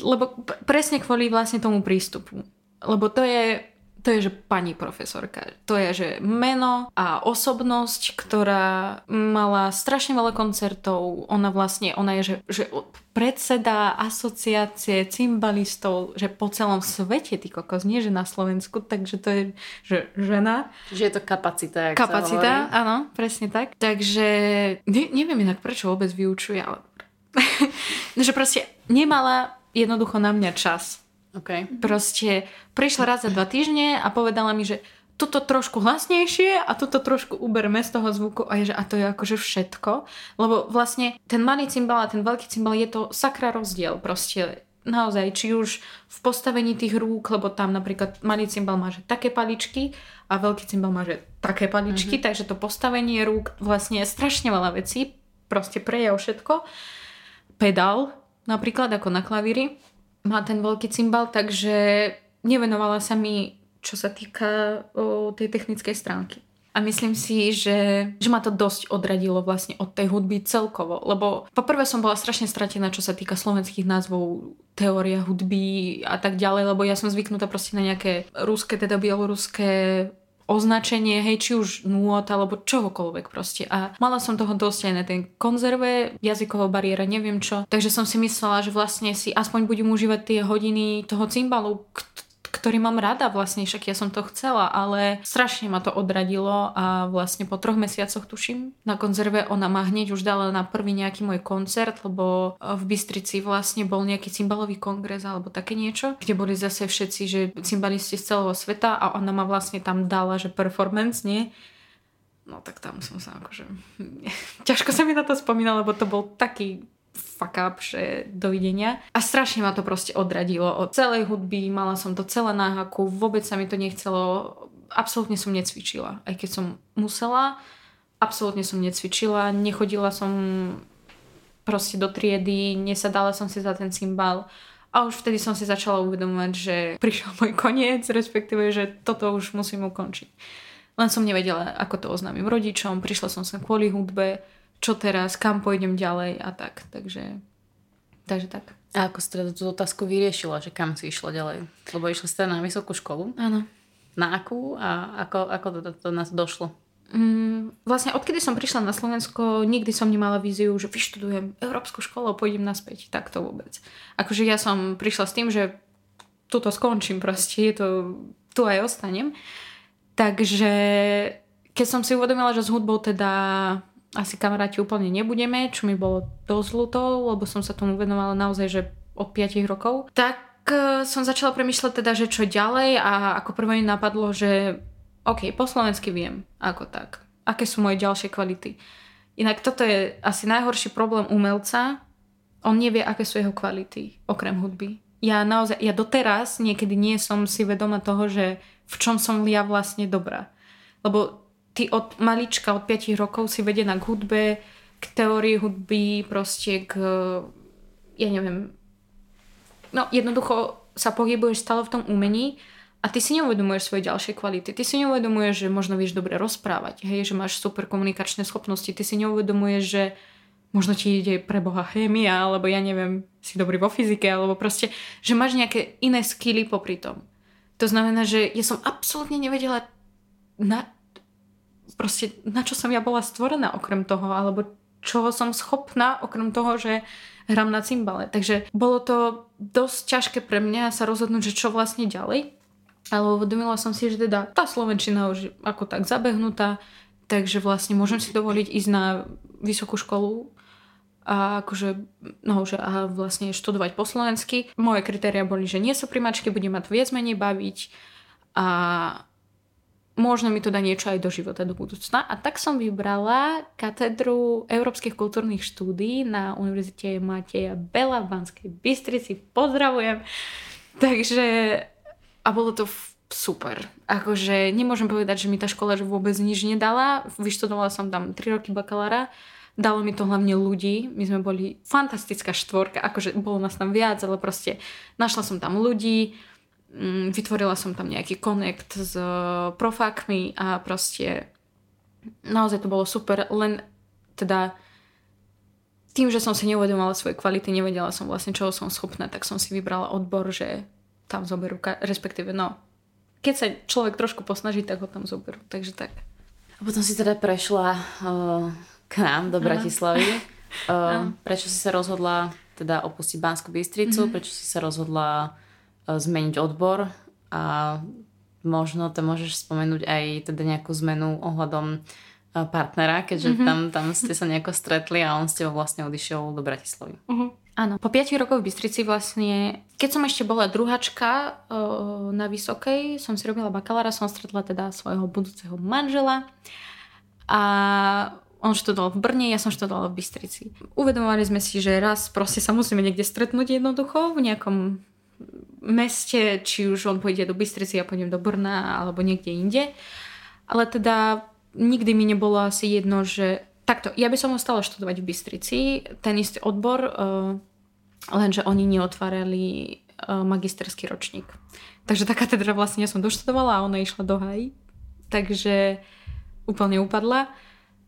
Lebo presne kvôli vlastne tomu prístupu. Lebo to je to je, že pani profesorka. To je, že meno a osobnosť, ktorá mala strašne veľa koncertov. Ona vlastne, ona je, že, že predseda asociácie cymbalistov, že po celom svete, ty kokos, nie že na Slovensku, takže to je, že žena. Že je to kapacita, jak Kapacita, áno, presne tak. Takže ne, neviem inak, prečo vôbec vyučuje, ale že proste nemala jednoducho na mňa čas Okay. Proste prišla raz za dva týždne a povedala mi, že toto trošku hlasnejšie a toto trošku uberme z toho zvuku a, je, že, a to je akože všetko. Lebo vlastne ten malý cymbal a ten veľký cymbal je to sakra rozdiel. Proste naozaj, či už v postavení tých rúk, lebo tam napríklad malý cymbal má že také paličky a veľký cymbal má že také paličky, mm-hmm. takže to postavenie rúk vlastne je strašne veľa vecí, proste prejav všetko. Pedál napríklad ako na klavíri má ten veľký cymbal, takže nevenovala sa mi, čo sa týka o, tej technickej stránky. A myslím si, že, že ma to dosť odradilo vlastne od tej hudby celkovo. Lebo poprvé som bola strašne stratená, čo sa týka slovenských názvov, teória hudby a tak ďalej, lebo ja som zvyknutá proste na nejaké ruské, teda bieloruské označenie, hej, či už nôd alebo čohokoľvek proste. A mala som toho dosť aj na ten konzerve, jazyková bariéra, neviem čo. Takže som si myslela, že vlastne si aspoň budem užívať tie hodiny toho cymbalu, ktorý mám rada vlastne, však ja som to chcela, ale strašne ma to odradilo a vlastne po troch mesiacoch tuším na konzerve ona ma hneď už dala na prvý nejaký môj koncert, lebo v Bystrici vlastne bol nejaký cymbalový kongres alebo také niečo, kde boli zase všetci, že cymbalisti z celého sveta a ona ma vlastne tam dala, že performance, nie? No tak tam som sa akože... Ťažko sa mi na to spomínala, lebo to bol taký fuck up, že dovidenia. A strašne ma to proste odradilo od celej hudby, mala som to celé na haku, vôbec sa mi to nechcelo, absolútne som necvičila. Aj keď som musela, absolútne som necvičila, nechodila som proste do triedy, nesadala som si za ten cymbal a už vtedy som si začala uvedomovať, že prišiel môj koniec, respektíve, že toto už musím ukončiť. Len som nevedela, ako to oznámim rodičom, prišla som sem kvôli hudbe, čo teraz, kam pôjdem ďalej a tak. Takže, takže tak. A ako si teda tú otázku vyriešila, že kam si išla ďalej? Lebo išla ste na vysokú školu? Áno. Na akú a ako, ako to, to, to nás došlo? Mm, vlastne odkedy som prišla na Slovensko, nikdy som nemala víziu, že vyštudujem európsku školu a pôjdem naspäť. Tak to vôbec. Akože ja som prišla s tým, že tuto skončím proste, to, tu aj ostanem. Takže keď som si uvedomila, že s hudbou teda asi kamaráti úplne nebudeme, čo mi bolo dosť ľúto, lebo som sa tomu venovala naozaj, že od 5 rokov. Tak uh, som začala premyšľať teda, že čo ďalej a ako prvé mi napadlo, že OK, po slovensky viem, ako tak. Aké sú moje ďalšie kvality. Inak toto je asi najhorší problém umelca. On nevie, aké sú jeho kvality, okrem hudby. Ja naozaj, ja doteraz niekedy nie som si vedoma toho, že v čom som ja vlastne dobrá. Lebo ty od malička, od 5 rokov si vedená k hudbe, k teórii hudby, proste k, ja neviem, no jednoducho sa pohybuješ stále v tom umení a ty si neuvedomuješ svoje ďalšie kvality. Ty si neuvedomuješ, že možno vieš dobre rozprávať, hej, že máš super komunikačné schopnosti. Ty si neuvedomuješ, že možno ti ide pre Boha chémia, alebo ja neviem, si dobrý vo fyzike, alebo proste, že máš nejaké iné skily popri tom. To znamená, že ja som absolútne nevedela na, proste, na čo som ja bola stvorená okrem toho, alebo čoho som schopná okrem toho, že hram na cymbale. Takže bolo to dosť ťažké pre mňa sa rozhodnúť, že čo vlastne ďalej ale uvedomila som si, že teda tá Slovenčina už ako tak zabehnutá, takže vlastne môžem si dovoliť ísť na vysokú školu a akože, no, že a vlastne študovať po slovensky. Moje kritéria boli, že nie sú primačky, budem mať viac menej baviť a možno mi to dá niečo aj do života, do budúcna. A tak som vybrala katedru európskych kultúrnych štúdí na Univerzite Mateja Bela v Banskej Bystrici. Pozdravujem! Takže a bolo to super. Akože nemôžem povedať, že mi tá škola vôbec nič nedala. Vyštudovala som tam 3 roky bakalára. Dalo mi to hlavne ľudí. My sme boli fantastická štvorka. Akože bolo nás tam viac, ale proste našla som tam ľudí. Mm, vytvorila som tam nejaký konekt s e, profákmi a proste naozaj to bolo super. Len teda tým, že som si neuvedomala svoje kvality, nevedela som vlastne, čoho som schopná, tak som si vybrala odbor, že tam zoberú, respektíve no, keď sa človek trošku posnaží, tak ho tam zoberú, takže tak. A potom si teda prešla uh, k nám do Bratislavy. Uh, prečo si sa rozhodla teda opustiť Banskú Bystricu, mm-hmm. prečo si sa rozhodla zmeniť odbor a možno to môžeš spomenúť aj teda nejakú zmenu ohľadom partnera, keďže mm-hmm. tam, tam ste sa nejako stretli a on s tebou vlastne odišiel do Bratislavy. Mm-hmm. Áno, po 5 rokoch v Bystrici vlastne, keď som ešte bola druhačka uh, na Vysokej, som si robila bakalára, som stretla teda svojho budúceho manžela a on študoval v Brne, ja som študovala v Bystrici. Uvedomovali sme si, že raz proste sa musíme niekde stretnúť jednoducho v nejakom meste, či už on pôjde do Bystrici, ja pôjdem do Brna alebo niekde inde. Ale teda nikdy mi nebolo asi jedno, že takto, ja by som ostala študovať v Bystrici, ten istý odbor, uh, lenže oni neotvárali uh, magisterský ročník. Takže tá katedra vlastne ja som doštudovala a ona išla do haj. Takže úplne upadla.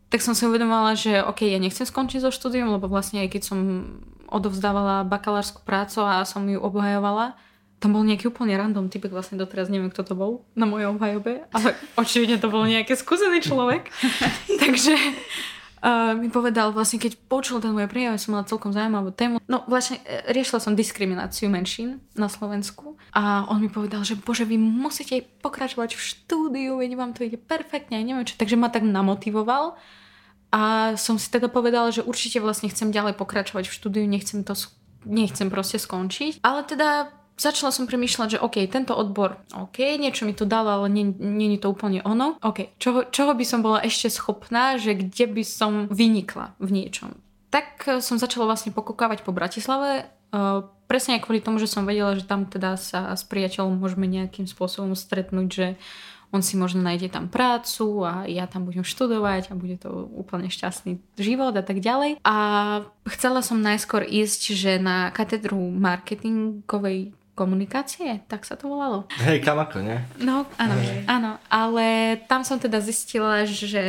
Tak som si uvedomala, že ok, ja nechcem skončiť so štúdium, lebo vlastne aj keď som odovzdávala bakalárskú prácu a som ju obhajovala, tam bol nejaký úplne random typek, vlastne doteraz neviem, kto to bol na mojej obhajobe, ale očividne to bol nejaký skúsený človek. Takže uh, mi povedal vlastne, keď počul ten môj prejav, som mala celkom zaujímavú tému. No vlastne e, riešila som diskrimináciu menšín na Slovensku a on mi povedal, že bože, vy musíte pokračovať v štúdiu, veď vám to ide perfektne, neviem čo. Takže ma tak namotivoval a som si teda povedala, že určite vlastne chcem ďalej pokračovať v štúdiu, nechcem to nechcem proste skončiť. Ale teda začala som premýšľať, že OK, tento odbor, OK, niečo mi to dalo, ale nie, je to úplne ono. OK, čoho, čoho by som bola ešte schopná, že kde by som vynikla v niečom. Tak eh, som začala vlastne pokúkavať po Bratislave, uh, presne kvôli tomu, že som vedela, že tam teda sa s priateľom môžeme nejakým spôsobom stretnúť, že on si možno nájde tam prácu a ja tam budem študovať a bude to úplne šťastný život a tak ďalej. A chcela som najskôr ísť, že na katedru marketingovej komunikácie, tak sa to volalo. Hej, kamako, nie? No, áno, hey. áno. Ale tam som teda zistila, že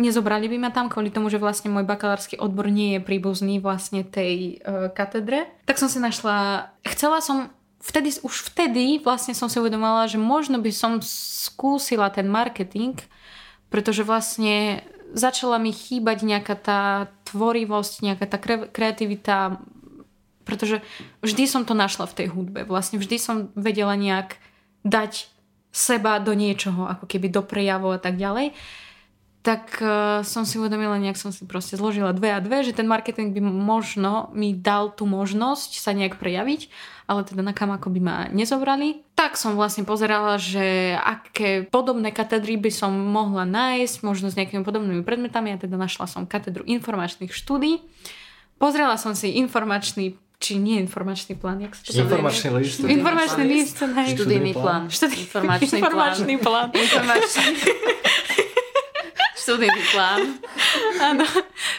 nezobrali by ma tam kvôli tomu, že vlastne môj bakalársky odbor nie je príbuzný vlastne tej uh, katedre. Tak som si našla, chcela som vtedy, už vtedy vlastne som si uvedomala, že možno by som skúsila ten marketing, pretože vlastne začala mi chýbať nejaká tá tvorivosť, nejaká tá kreativita pretože vždy som to našla v tej hudbe. Vlastne vždy som vedela nejak dať seba do niečoho, ako keby do prejavov a tak ďalej. tak uh, som si uvedomila, nejak som si proste zložila dve a dve, že ten marketing by možno mi dal tú možnosť sa nejak prejaviť, ale teda na kam ako by ma nezobrali. Tak som vlastne pozerala, že aké podobné katedry by som mohla nájsť, možno s nejakými podobnými predmetami a teda našla som katedru informačných štúdí. Pozrela som si informačný či nie informačný plán, jak sa to Informačný list. Informačný list, hej. Študijný plán. Študi- Informačný plán. informačný plán. Informačný. Študijný plán. Áno.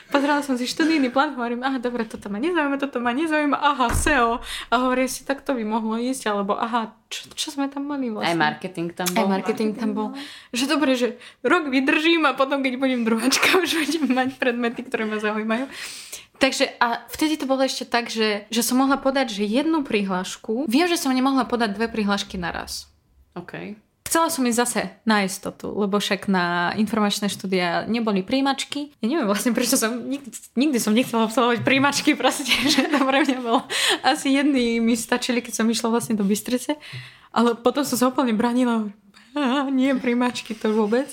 Pozerala som si študijný plán, hovorím, aha, dobre, toto ma nezaujíma, toto ma nezaujíma, aha, SEO. A hovorím si, tak to by mohlo ísť, alebo aha, čo, čo sme tam mali vlastne? Aj marketing tam Aj bol. marketing tam bol. Že dobre, že rok vydržím a potom, keď budem druhačka, už budem mať predmety, ktoré ma zaujímajú. Takže a vtedy to bolo ešte tak, že, že som mohla podať, že jednu prihlášku. Viem, že som nemohla podať dve prihlášky naraz. OK. Chcela som ísť zase na istotu, lebo však na informačné štúdia neboli príjimačky. Ja neviem vlastne, prečo som, nikdy, nikdy som nechcela absolvovať príjimačky, proste, že to pre mňa bolo. Asi jedny mi stačili, keď som išla vlastne do Bystrice, ale potom som sa úplne branila. Nie príjimačky to vôbec.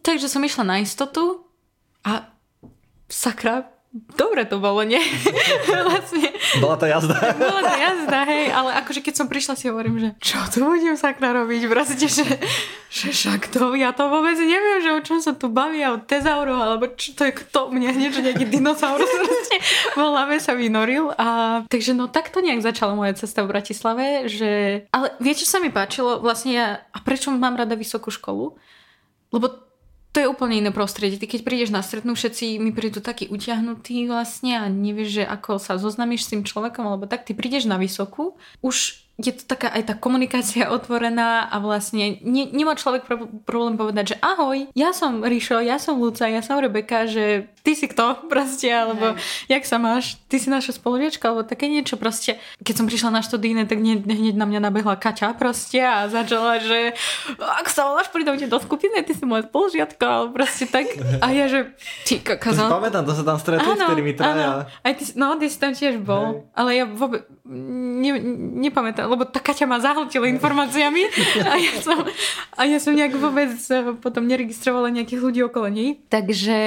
Takže som išla na istotu a sakra, dobre to bolo, nie? vlastne Bola to jazda. bola to jazda, hej, ale akože keď som prišla si hovorím, že čo tu budem sakra robiť, proste, že, že však to, ja to vôbec neviem, že o čom sa tu bavia, o tezauroch, alebo čo to je kto, hneď, že nejaký dinosaurus proste v hlave sa vynoril a takže no takto nejak začala moja cesta v Bratislave, že, ale viete, čo sa mi páčilo, vlastne ja, a prečo mám rada vysokú školu? Lebo to je úplne iné prostredie. Ty keď prídeš na stretnú, všetci mi prídu takí utiahnutí vlastne a nevieš, že ako sa zoznamíš s tým človekom, alebo tak, ty prídeš na vysokú, už je to taká aj tá komunikácia otvorená a vlastne ne, nemá človek pro, problém povedať, že ahoj, ja som Ríšo, ja som Luca, ja som Rebeka, že ty si kto proste, alebo jak sa máš, ty si naša spolužiačka, alebo také niečo proste. Keď som prišla na študíne, tak hneď, hneď na mňa nabehla Kaťa proste a začala, že ak sa voláš, pridajte do skupiny, ty si moja spolužiačka, alebo proste tak. A ja, že ty To si kakazal. pamätám, to sa tam stretli, vtedy mi traja. Aj ty, no, ty si tam tiež bol. Hej. Ale ja vôbec ne, nepamätám, lebo tá Kaťa ma zahltila informáciami a ja som, a ja som nejak vôbec eh, potom neregistrovala nejakých ľudí okolo nej. Takže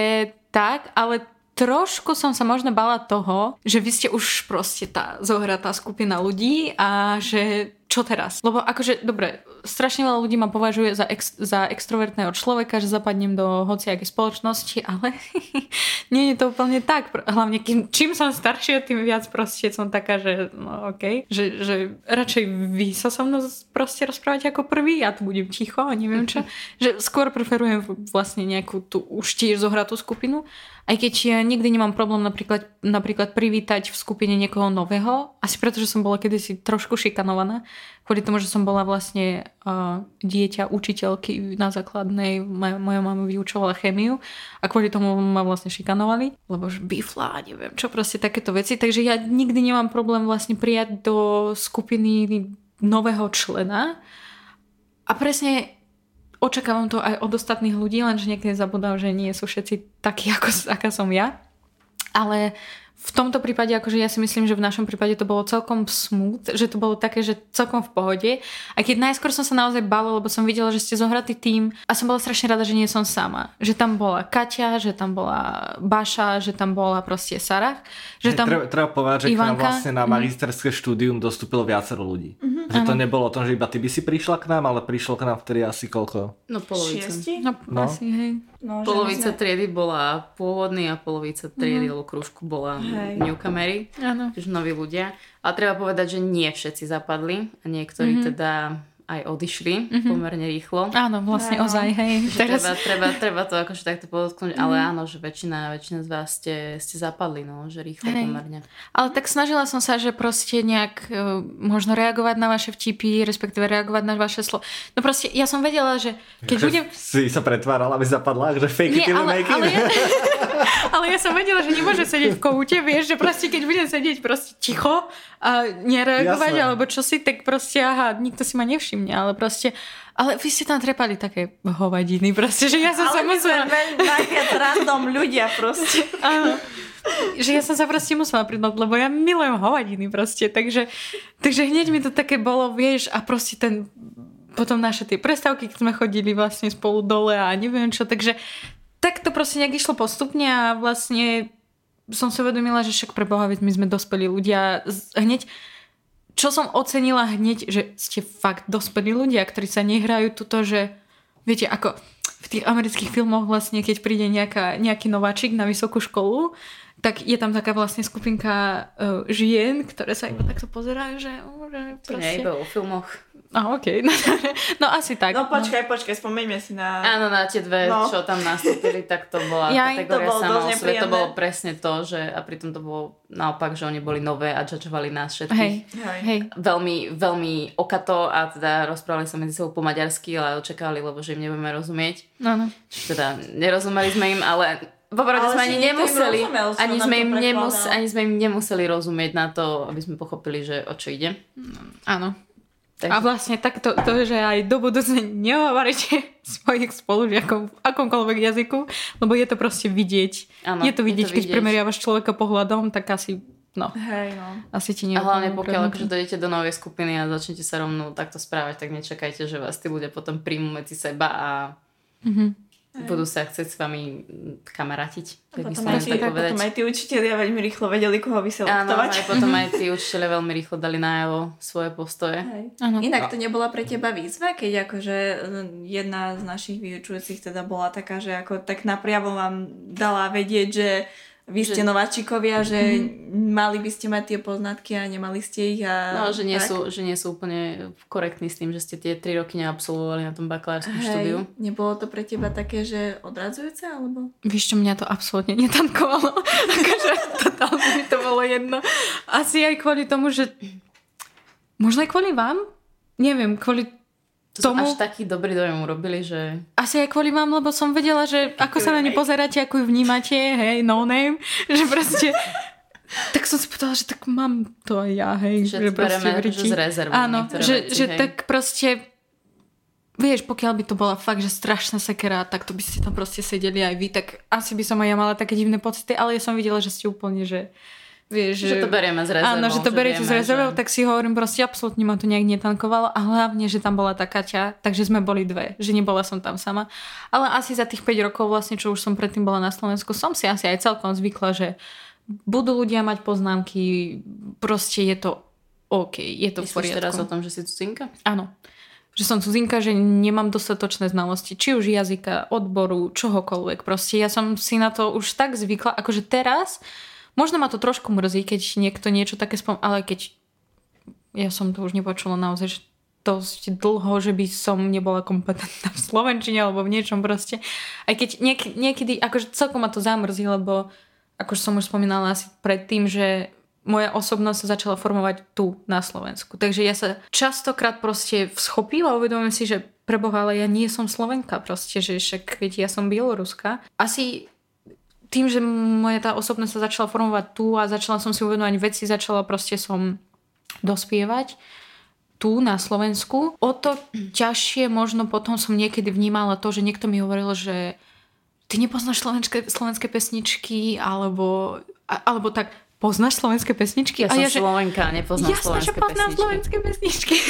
tak, ale trošku som sa možno bala toho, že vy ste už proste tá zohratá skupina ľudí a že čo teraz? Lebo akože, dobre, strašne veľa ľudí ma považuje za, ex, za extrovertného človeka, že zapadnem do hociakej spoločnosti, ale nie je to úplne tak. Hlavne kým, čím som staršia, tým viac proste som taká, že no okej, okay. že, že radšej vy sa so mnou proste rozprávate ako prvý, ja tu budem ticho a neviem čo. že skôr preferujem vlastne nejakú tú už tiež zohratú skupinu. Aj keď ja nikdy nemám problém napríklad, napríklad privítať v skupine niekoho nového, asi preto, že som bola kedysi trošku šikanovaná, kvôli tomu, že som bola vlastne uh, dieťa učiteľky na základnej, moja, mama vyučovala chemiu a kvôli tomu ma vlastne šikanovali, lebo už bifla, neviem čo, proste takéto veci, takže ja nikdy nemám problém vlastne prijať do skupiny nového člena. A presne očakávam to aj od ostatných ľudí, lenže niekedy zabudám, že nie sú všetci takí, ako, aká som ja. Ale v tomto prípade, akože ja si myslím, že v našom prípade to bolo celkom smooth, že to bolo také, že celkom v pohode. A keď najskôr som sa naozaj bala, lebo som videla, že ste zohratý tým a som bola strašne rada, že nie som sama. Že tam bola Kaťa, že tam bola Baša, že tam bola proste Sarah. Že tam... Treba, treba povedať, že k nám Ivanka. vlastne na magisterské štúdium dostúpilo viacero ľudí. Že to nebolo o tom, že iba ty by si prišla k nám, ale prišlo k nám vtedy asi koľko? No polovica. Šiesti? No, No. asi, hej. No, Polovica sme- triedy bola pôvodný a polovica triedy alebo krúžku bola Hej. newcomery, Áno. čiže noví ľudia. A treba povedať, že nie všetci zapadli a niektorí teda aj odišli pomerne rýchlo. Áno, vlastne Áno. ozaj, hej. Že treba, treba, treba to akože takto podotknúť, ale áno, že väčšina, väčšina z vás ste, ste zapadli, no, že rýchlo Hej. pomerne. Ale tak snažila som sa, že proste nejak e, možno reagovať na vaše vtipy, respektíve reagovať na vaše slovo. No proste ja som vedela, že keď Že budem... Si sa pretvárala, aby zapadla, že fake Nie, it ale, make it. ale, ja, ale ja som vedela, že nemôžem sedieť v koute, vieš, že proste keď budem sedieť proste ticho a nereagovať Jasné. alebo čo si, tak proste aha, nikto si ma nevšimne, ale proste ale vy ste tam trepali také hovadiny, proste, že ja som sa Ale sme musela... najviac random ľudia proste. Áno. Že ja som sa proste musela pridať, lebo ja milujem hovadiny proste, takže, takže hneď mi to také bolo, vieš, a proste ten potom naše tie prestávky, keď sme chodili vlastne spolu dole a neviem čo, takže tak to proste nejak išlo postupne a vlastne som si uvedomila, že však pre Boha, veď my sme dospelí ľudia. Hneď, čo som ocenila hneď, že ste fakt dospelí ľudia, ktorí sa nehrajú tuto, že viete, ako v tých amerických filmoch vlastne, keď príde nejaká, nejaký nováčik na vysokú školu, tak je tam taká vlastne skupinka uh, žien, ktoré sa iba takto pozerajú, že, uh, že To nie iba o filmoch. A okej, no, no asi tak. No počkaj, počkaj, spomeňme si na... Áno, na tie dve, No. čo tam nastúpili, tak to bola Ja, kategória to bolo sama sebe. To bolo presne to, že a pritom to bolo naopak, že oni boli nové a judgeovali nás všetkých. Hej, Hej. hej. Veľmi, veľmi okato a teda rozprávali sa medzi sebou po maďarsky, ale očakávali, lebo že im nebudeme rozumieť. No, no. Čiže teda nerozumeli sme im, ale popravde sme ani nemuseli, rozumel, ani sme, im nemus, ani sme im nemuseli rozumieť na to, aby sme pochopili, že o čo ide. Áno. Takže, A vlastne takto, to, že aj do budúcne nehovoríte svojich spolužiakov v akomkoľvek jazyku, lebo je to proste vidieť. Áno, je to je vidieť, to keď vidieť. primeriavaš človeka pohľadom, tak asi, no, Hej, no. asi ti a hlavne pokiaľ akože dojdete do novej skupiny a začnete sa rovno takto správať, tak nečakajte, že vás tí ľudia potom príjmu medzi seba a Mhm. Budú sa chcieť s vami kamarátiť. Tak by Potom aj, tí, tak povedať. potom aj tí učiteľia veľmi rýchlo vedeli, koho Áno, vyselektovať. aj potom aj tí učiteľe veľmi rýchlo dali najavo svoje postoje. Áno. Inak to nebola pre teba výzva, keď akože mm, jedna z našich vyučujúcich teda bola taká, že ako tak napriamo vám dala vedieť, že vy ste Že- nováčikovia, že mali by ste mať tie poznatky a nemali ste ich a No, že nie, tak. sú, že nie sú úplne korektní s tým, že ste tie 3 roky neabsolvovali na tom bakalárskom štúdiu. Hej, nebolo to pre teba také, že odradzujúce, alebo? Vieš čo, mňa to absolútne netankovalo. akože totálne mi to bolo jedno. Asi aj kvôli tomu, že možno aj kvôli vám? Neviem, kvôli tomu... až taký dobrý dojem urobili, že Asi aj kvôli vám, lebo som vedela, že ako sa na ne pozeráte, ako ju vnímate, hej, no name, že proste... tak som si povedala, že tak mám to aj ja, hej. Že bereme, v že z rezervou Áno, že, veci, že hej. tak proste... Vieš, pokiaľ by to bola fakt, že strašná sekera, tak to by ste tam proste sedeli aj vy, tak asi by som aj ja mala také divné pocity, ale ja som videla, že ste úplne, že... Vieš, že, to berieme z rezervou. Áno, že to beriete z rezervou, že- tak si hovorím, proste absolútne ma to nejak netankovalo a hlavne, že tam bola tá Kaťa, takže sme boli dve, že nebola som tam sama. Ale asi za tých 5 rokov vlastne, čo už som predtým bola na Slovensku, som si asi aj celkom zvykla, že budú ľudia mať poznámky, proste je to OK, je to v Myslíš poriadku. teraz o tom, že si cudzinka? Áno. Že som cudzinka, že nemám dostatočné znalosti, či už jazyka, odboru, čohokoľvek. Proste ja som si na to už tak zvykla, akože teraz, možno ma to trošku mrzí, keď niekto niečo také spom... Ale keď ja som to už nepočula naozaj, dosť dlho, že by som nebola kompetentná v Slovenčine alebo v niečom proste. Aj keď niek- niekedy, akože celkom ma to zamrzí, lebo akože som už spomínala asi predtým, že moja osobnosť sa začala formovať tu na Slovensku. Takže ja sa častokrát proste schopím a uvedomujem si, že preboha, ale ja nie som Slovenka proste, že však keď ja som Bieloruska. Asi tým, že moja tá osobnosť sa začala formovať tu a začala som si uvedomovať veci, začala proste som dospievať tu na Slovensku. O to ťažšie možno potom som niekedy vnímala to, že niekto mi hovoril, že ty nepoznáš slovenské, slovenské pesničky, alebo, alebo tak, poznáš slovenské pesničky? Ja som že, Slovenka, nepoznám Jasné, že slovenské poznám pesničky. slovenské pesničky.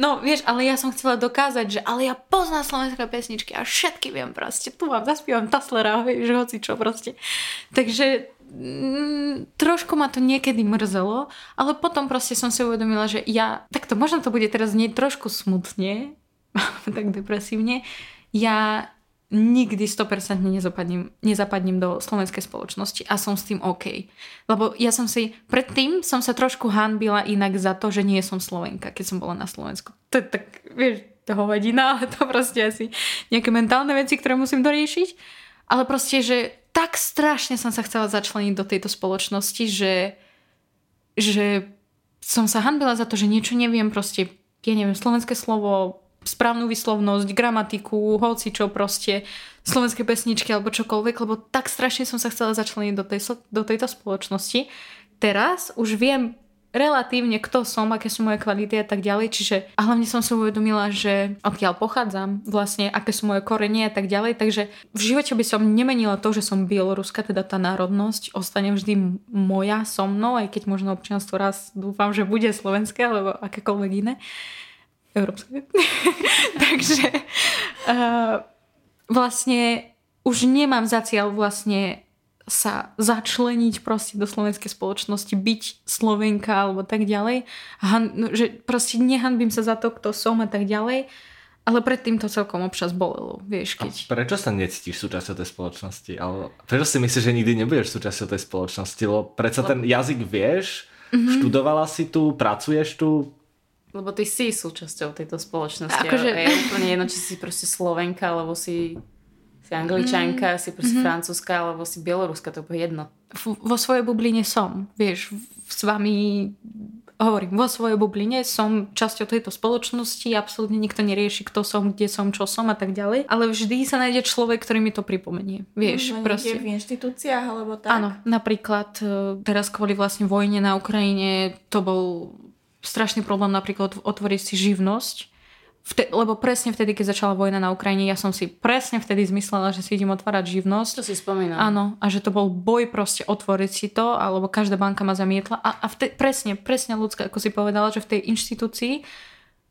No, vieš, ale ja som chcela dokázať, že ale ja poznám slovenské pesničky a všetky viem proste. Tu vám zaspievam Taslera, vieš, hoci čo proste. Takže mm, trošku ma to niekedy mrzelo, ale potom proste som si uvedomila, že ja, takto možno to bude teraz znieť trošku smutne, tak depresívne, ja nikdy 100% nezapadnem, nezapadnem do slovenskej spoločnosti a som s tým OK. Lebo ja som si, predtým som sa trošku hanbila inak za to, že nie som Slovenka, keď som bola na Slovensku. To je tak, vieš, to hovadina, ale to proste asi nejaké mentálne veci, ktoré musím doriešiť. Ale proste, že tak strašne som sa chcela začleniť do tejto spoločnosti, že, že som sa hanbila za to, že niečo neviem proste, ja neviem, slovenské slovo, správnu vyslovnosť, gramatiku, hoci čo proste, slovenské pesničky alebo čokoľvek, lebo tak strašne som sa chcela začleniť do, tej, do tejto spoločnosti. Teraz už viem relatívne, kto som, aké sú moje kvality a tak ďalej, čiže a hlavne som si uvedomila, že odkiaľ pochádzam, vlastne aké sú moje korenie a tak ďalej, takže v živote by som nemenila to, že som bieloruska, teda tá národnosť ostane vždy moja so mnou, aj keď možno občianstvo raz dúfam, že bude slovenské alebo akékoľvek iné európske. Takže uh, vlastne už nemám za cieľ vlastne sa začleniť proste do slovenskej spoločnosti, byť Slovenka alebo tak ďalej. Han, no, že proste nehanbím sa za to, kto som a tak ďalej. Ale predtým to celkom občas bolelo, vieš, keď... A prečo sa necítiš súčasťou tej spoločnosti? Ale prečo si myslíš, že nikdy nebudeš súčasťou tej spoločnosti? Lebo predsa ten jazyk vieš, mm-hmm. študovala si tu, pracuješ tu, lebo ty si súčasťou tejto spoločnosti. Akože... Je úplne jedno, či si proste Slovenka, alebo si, si Angličanka, mm. si proste mm-hmm. Francúzska, alebo si Bieloruska, to je jedno. V, vo svojej bubline som, vieš, s vami hovorím, vo svojej bubline som časťou tejto spoločnosti, absolútne nikto nerieši, kto som, kde som, čo som a tak ďalej, ale vždy sa nájde človek, ktorý mi to pripomenie. Vieš, no, proste. v inštitúciách alebo tak? Áno, napríklad e, teraz kvôli vlastne vojne na Ukrajine to bol strašný problém napríklad otvoriť si živnosť, Vte, lebo presne vtedy, keď začala vojna na Ukrajine, ja som si presne vtedy zmyslela, že si idem otvárať živnosť. To si spomínam. Áno, a že to bol boj proste otvoriť si to, alebo každá banka ma zamietla. A, a vte, presne, presne ľudská, ako si povedala, že v tej inštitúcii,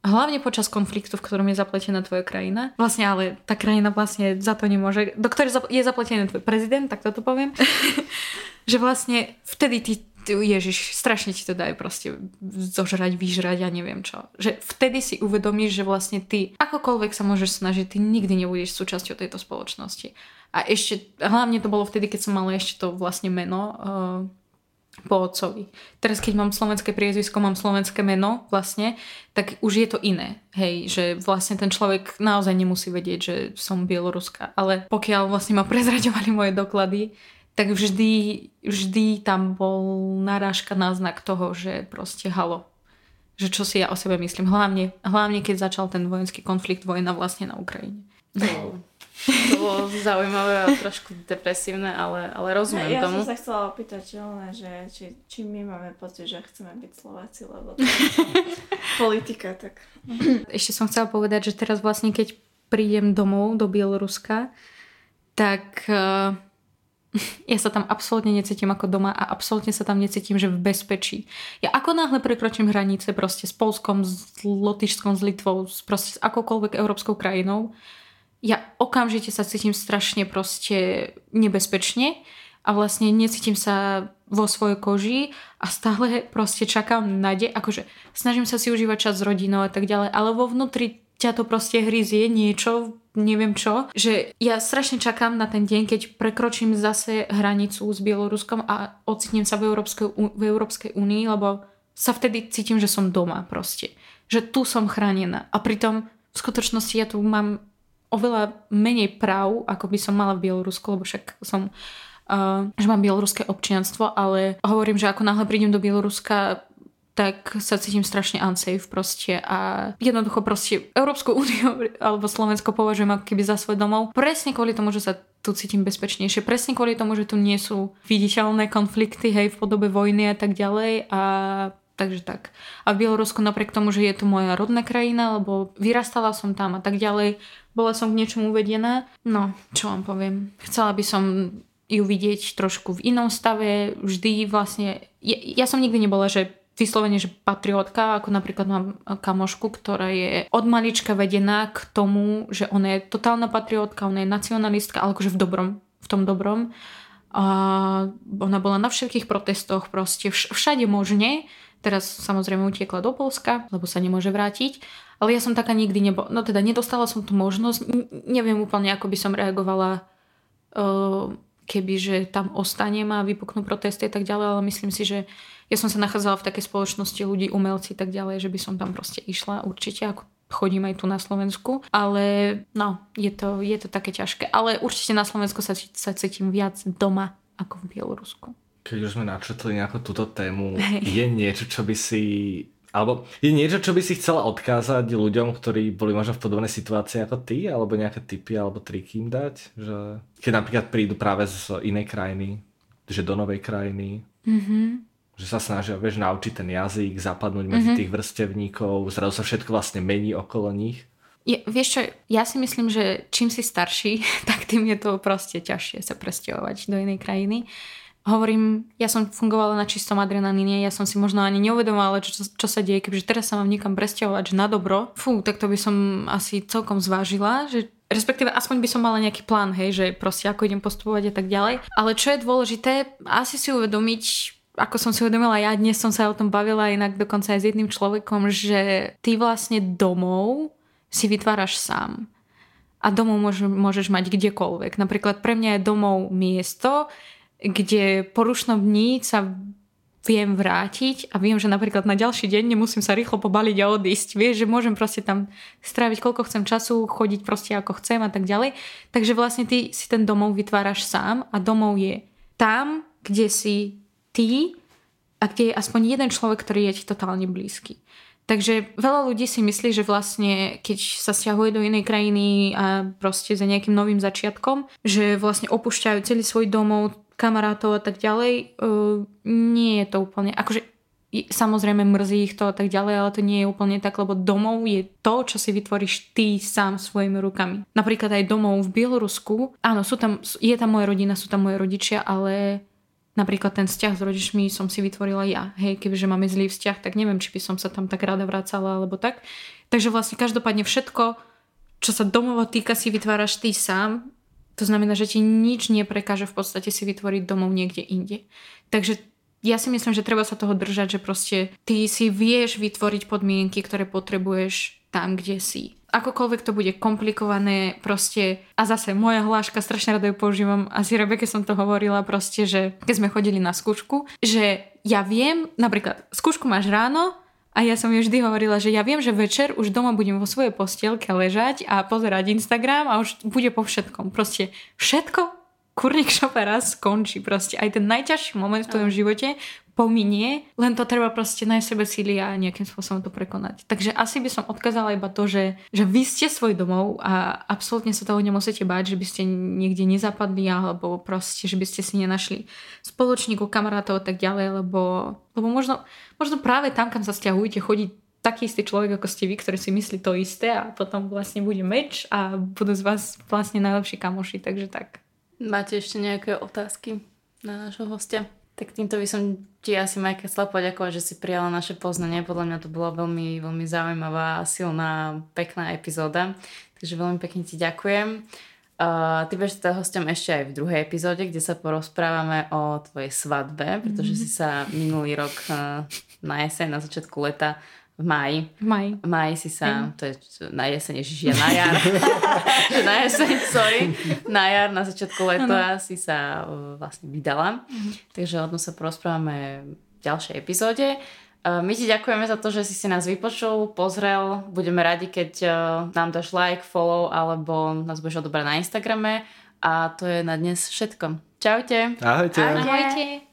hlavne počas konfliktu, v ktorom je zapletená tvoja krajina, vlastne ale tá krajina vlastne za to nemôže, do ktorej je zapletený tvoj prezident, tak toto poviem, že vlastne vtedy ty Ježiš, strašne ti to dajú proste zožrať, vyžrať a ja neviem čo. Že vtedy si uvedomíš, že vlastne ty akokoľvek sa môžeš snažiť, ty nikdy nebudeš súčasťou tejto spoločnosti. A ešte, hlavne to bolo vtedy, keď som mala ešte to vlastne meno uh, po otcovi. Teraz, keď mám slovenské priezvisko, mám slovenské meno vlastne, tak už je to iné. Hej, že vlastne ten človek naozaj nemusí vedieť, že som Bieloruska. Ale pokiaľ vlastne ma prezraďovali moje doklady, tak vždy, vždy tam bol narážka náznak toho, že proste halo, že čo si ja o sebe myslím. Hlavne, hlavne keď začal ten vojenský konflikt, vojna vlastne na Ukrajine. No. To bolo zaujímavé a trošku depresívne, ale, ale rozumiem ja, ja tomu. Ja som sa chcela opýtať, že, že či, či my máme pocit, že chceme byť Slováci, lebo to politika, tak... Ešte som chcela povedať, že teraz vlastne keď prídem domov do Bieloruska, tak uh, ja sa tam absolútne necítim ako doma a absolútne sa tam necítim, že v bezpečí. Ja ako náhle prekročím hranice proste s Polskom, s Lotyšskom, s Litvou, s, proste s akokoľvek európskou krajinou, ja okamžite sa cítim strašne proste nebezpečne a vlastne necítim sa vo svojej koži a stále proste čakám na de- akože snažím sa si užívať čas s rodinou a tak ďalej, ale vo vnútri ťa to proste hryzie niečo, neviem čo, že ja strašne čakám na ten deň, keď prekročím zase hranicu s Bieloruskom a ocitnem sa v Európskej, v Európskej únii, lebo sa vtedy cítim, že som doma proste. Že tu som chránená. A pritom v skutočnosti ja tu mám oveľa menej práv, ako by som mala v Bielorusku, lebo však som Uh, že mám bieloruské občianstvo, ale hovorím, že ako náhle prídem do Bieloruska, tak sa cítim strašne unsafe proste a jednoducho proste Európsku úniu alebo Slovensko považujem ako keby za svoj domov. Presne kvôli tomu, že sa tu cítim bezpečnejšie. Presne kvôli tomu, že tu nie sú viditeľné konflikty, hej, v podobe vojny a tak ďalej a takže tak. A v Bielorusku napriek tomu, že je to moja rodná krajina, lebo vyrastala som tam a tak ďalej, bola som k niečomu uvedená. No, čo vám poviem. Chcela by som ju vidieť trošku v inom stave. Vždy vlastne... Ja, ja som nikdy nebola, že vyslovene, že patriotka, ako napríklad mám kamošku, ktorá je od malička vedená k tomu, že ona je totálna patriotka, ona je nacionalistka, ale akože v dobrom, v tom dobrom. A ona bola na všetkých protestoch, proste vš- všade možne. Teraz samozrejme utiekla do Polska, lebo sa nemôže vrátiť. Ale ja som taká nikdy nebola, no teda nedostala som tú možnosť. N- neviem úplne, ako by som reagovala uh, keby, že tam ostanem a vypuknú protesty a tak ďalej, ale myslím si, že ja som sa nachádzala v takej spoločnosti ľudí, umelci tak ďalej, že by som tam proste išla určite, ako chodím aj tu na Slovensku, ale no, je to, je to také ťažké. Ale určite na Slovensku sa, sa cítim viac doma ako v Bielorusku. Keď už sme načetli nejakú túto tému, je niečo, čo by si alebo je niečo, čo by si chcela odkázať ľuďom, ktorí boli možno v podobnej situácii ako ty, alebo nejaké tipy alebo triky im dať? Že keď napríklad prídu práve z inej krajiny, že do novej krajiny, mm-hmm že sa snažia, vieš, naučiť ten jazyk, zapadnúť medzi mm-hmm. tých vrstevníkov, zrazu sa všetko vlastne mení okolo nich. Je, vieš čo, ja si myslím, že čím si starší, tak tým je to proste ťažšie sa presťahovať do inej krajiny. hovorím, ja som fungovala na čistom adrenalíne, ja som si možno ani neuvedomovala, čo, čo sa deje, keďže teraz sa mám niekam presťahovať, že na dobro, fú, tak to by som asi celkom zvážila, že respektíve aspoň by som mala nejaký plán, hej, že proste ako idem postupovať a tak ďalej. Ale čo je dôležité, asi si uvedomiť, ako som si uvedomila ja, dnes som sa o tom bavila inak dokonca aj s jedným človekom, že ty vlastne domov si vytváraš sám. A domov môž, môžeš mať kdekoľvek. Napríklad pre mňa je domov miesto, kde po rušnom dní sa viem vrátiť a viem, že napríklad na ďalší deň nemusím sa rýchlo pobaliť a odísť. Vieš, že môžem proste tam stráviť koľko chcem času, chodiť proste ako chcem a tak ďalej. Takže vlastne ty si ten domov vytváraš sám a domov je tam, kde si ty a kde je aspoň jeden človek, ktorý je ti totálne blízky. Takže veľa ľudí si myslí, že vlastne keď sa stiahuje do inej krajiny a proste za nejakým novým začiatkom, že vlastne opúšťajú celý svoj domov, kamarátov a tak ďalej, uh, nie je to úplne, akože samozrejme mrzí ich to a tak ďalej, ale to nie je úplne tak, lebo domov je to, čo si vytvoríš ty sám svojimi rukami. Napríklad aj domov v Bielorusku, áno, sú tam, je tam moja rodina, sú tam moje rodičia, ale napríklad ten vzťah s rodičmi som si vytvorila ja. Hej, kebyže máme zlý vzťah, tak neviem, či by som sa tam tak rada vracala alebo tak. Takže vlastne každopádne všetko, čo sa domova týka, si vytváraš ty sám to znamená, že ti nič neprekáže v podstate si vytvoriť domov niekde inde. Takže ja si myslím, že treba sa toho držať, že proste ty si vieš vytvoriť podmienky, ktoré potrebuješ tam, kde si. Akokoľvek to bude komplikované, proste, a zase moja hláška, strašne rada ju používam, asi Rebeke som to hovorila proste, že keď sme chodili na skúšku, že ja viem, napríklad, skúšku máš ráno, a ja som jej vždy hovorila, že ja viem, že večer už doma budem vo svojej postielke ležať a pozerať Instagram a už bude po všetkom. Proste všetko kurník šopera skončí proste. Aj ten najťažší moment v tvojom živote pominie, len to treba proste nájsť sebe síly a nejakým spôsobom to prekonať. Takže asi by som odkázala iba to, že, že vy ste svoj domov a absolútne sa toho nemusíte báť, že by ste niekde nezapadli alebo proste, že by ste si nenašli spoločníkov, kamarátov a tak ďalej, lebo, lebo možno, možno práve tam, kam sa stiahujete, chodí taký istý človek, ako ste vy, ktorý si myslí to isté a potom vlastne bude meč a budú z vás vlastne najlepší kamoši, takže tak. Máte ešte nejaké otázky na nášho hostia? Tak týmto by som ti asi Majka chcela poďakovať, že si prijala naše poznanie. Podľa mňa to bola veľmi, veľmi zaujímavá, silná, pekná epizóda. Takže veľmi pekne ti ďakujem. Uh, ty budeš teda hostom ešte aj v druhej epizóde, kde sa porozprávame o tvojej svadbe, pretože mm-hmm. si sa minulý rok uh, na jeseň, na začiatku leta v máji. V máji. V máji si sa, to je na jeseň, ježiš, ja na jar. na jeseň, sorry. Na jar, na začiatku leta si sa vlastne vydala. Mm. Takže o tom sa porozprávame v ďalšej epizóde. My ti ďakujeme za to, že si si nás vypočul, pozrel. Budeme radi, keď nám dáš like, follow alebo nás budeš odobrať na Instagrame. A to je na dnes všetko. Čaute. Ahojte. Ahojte. Ahojte.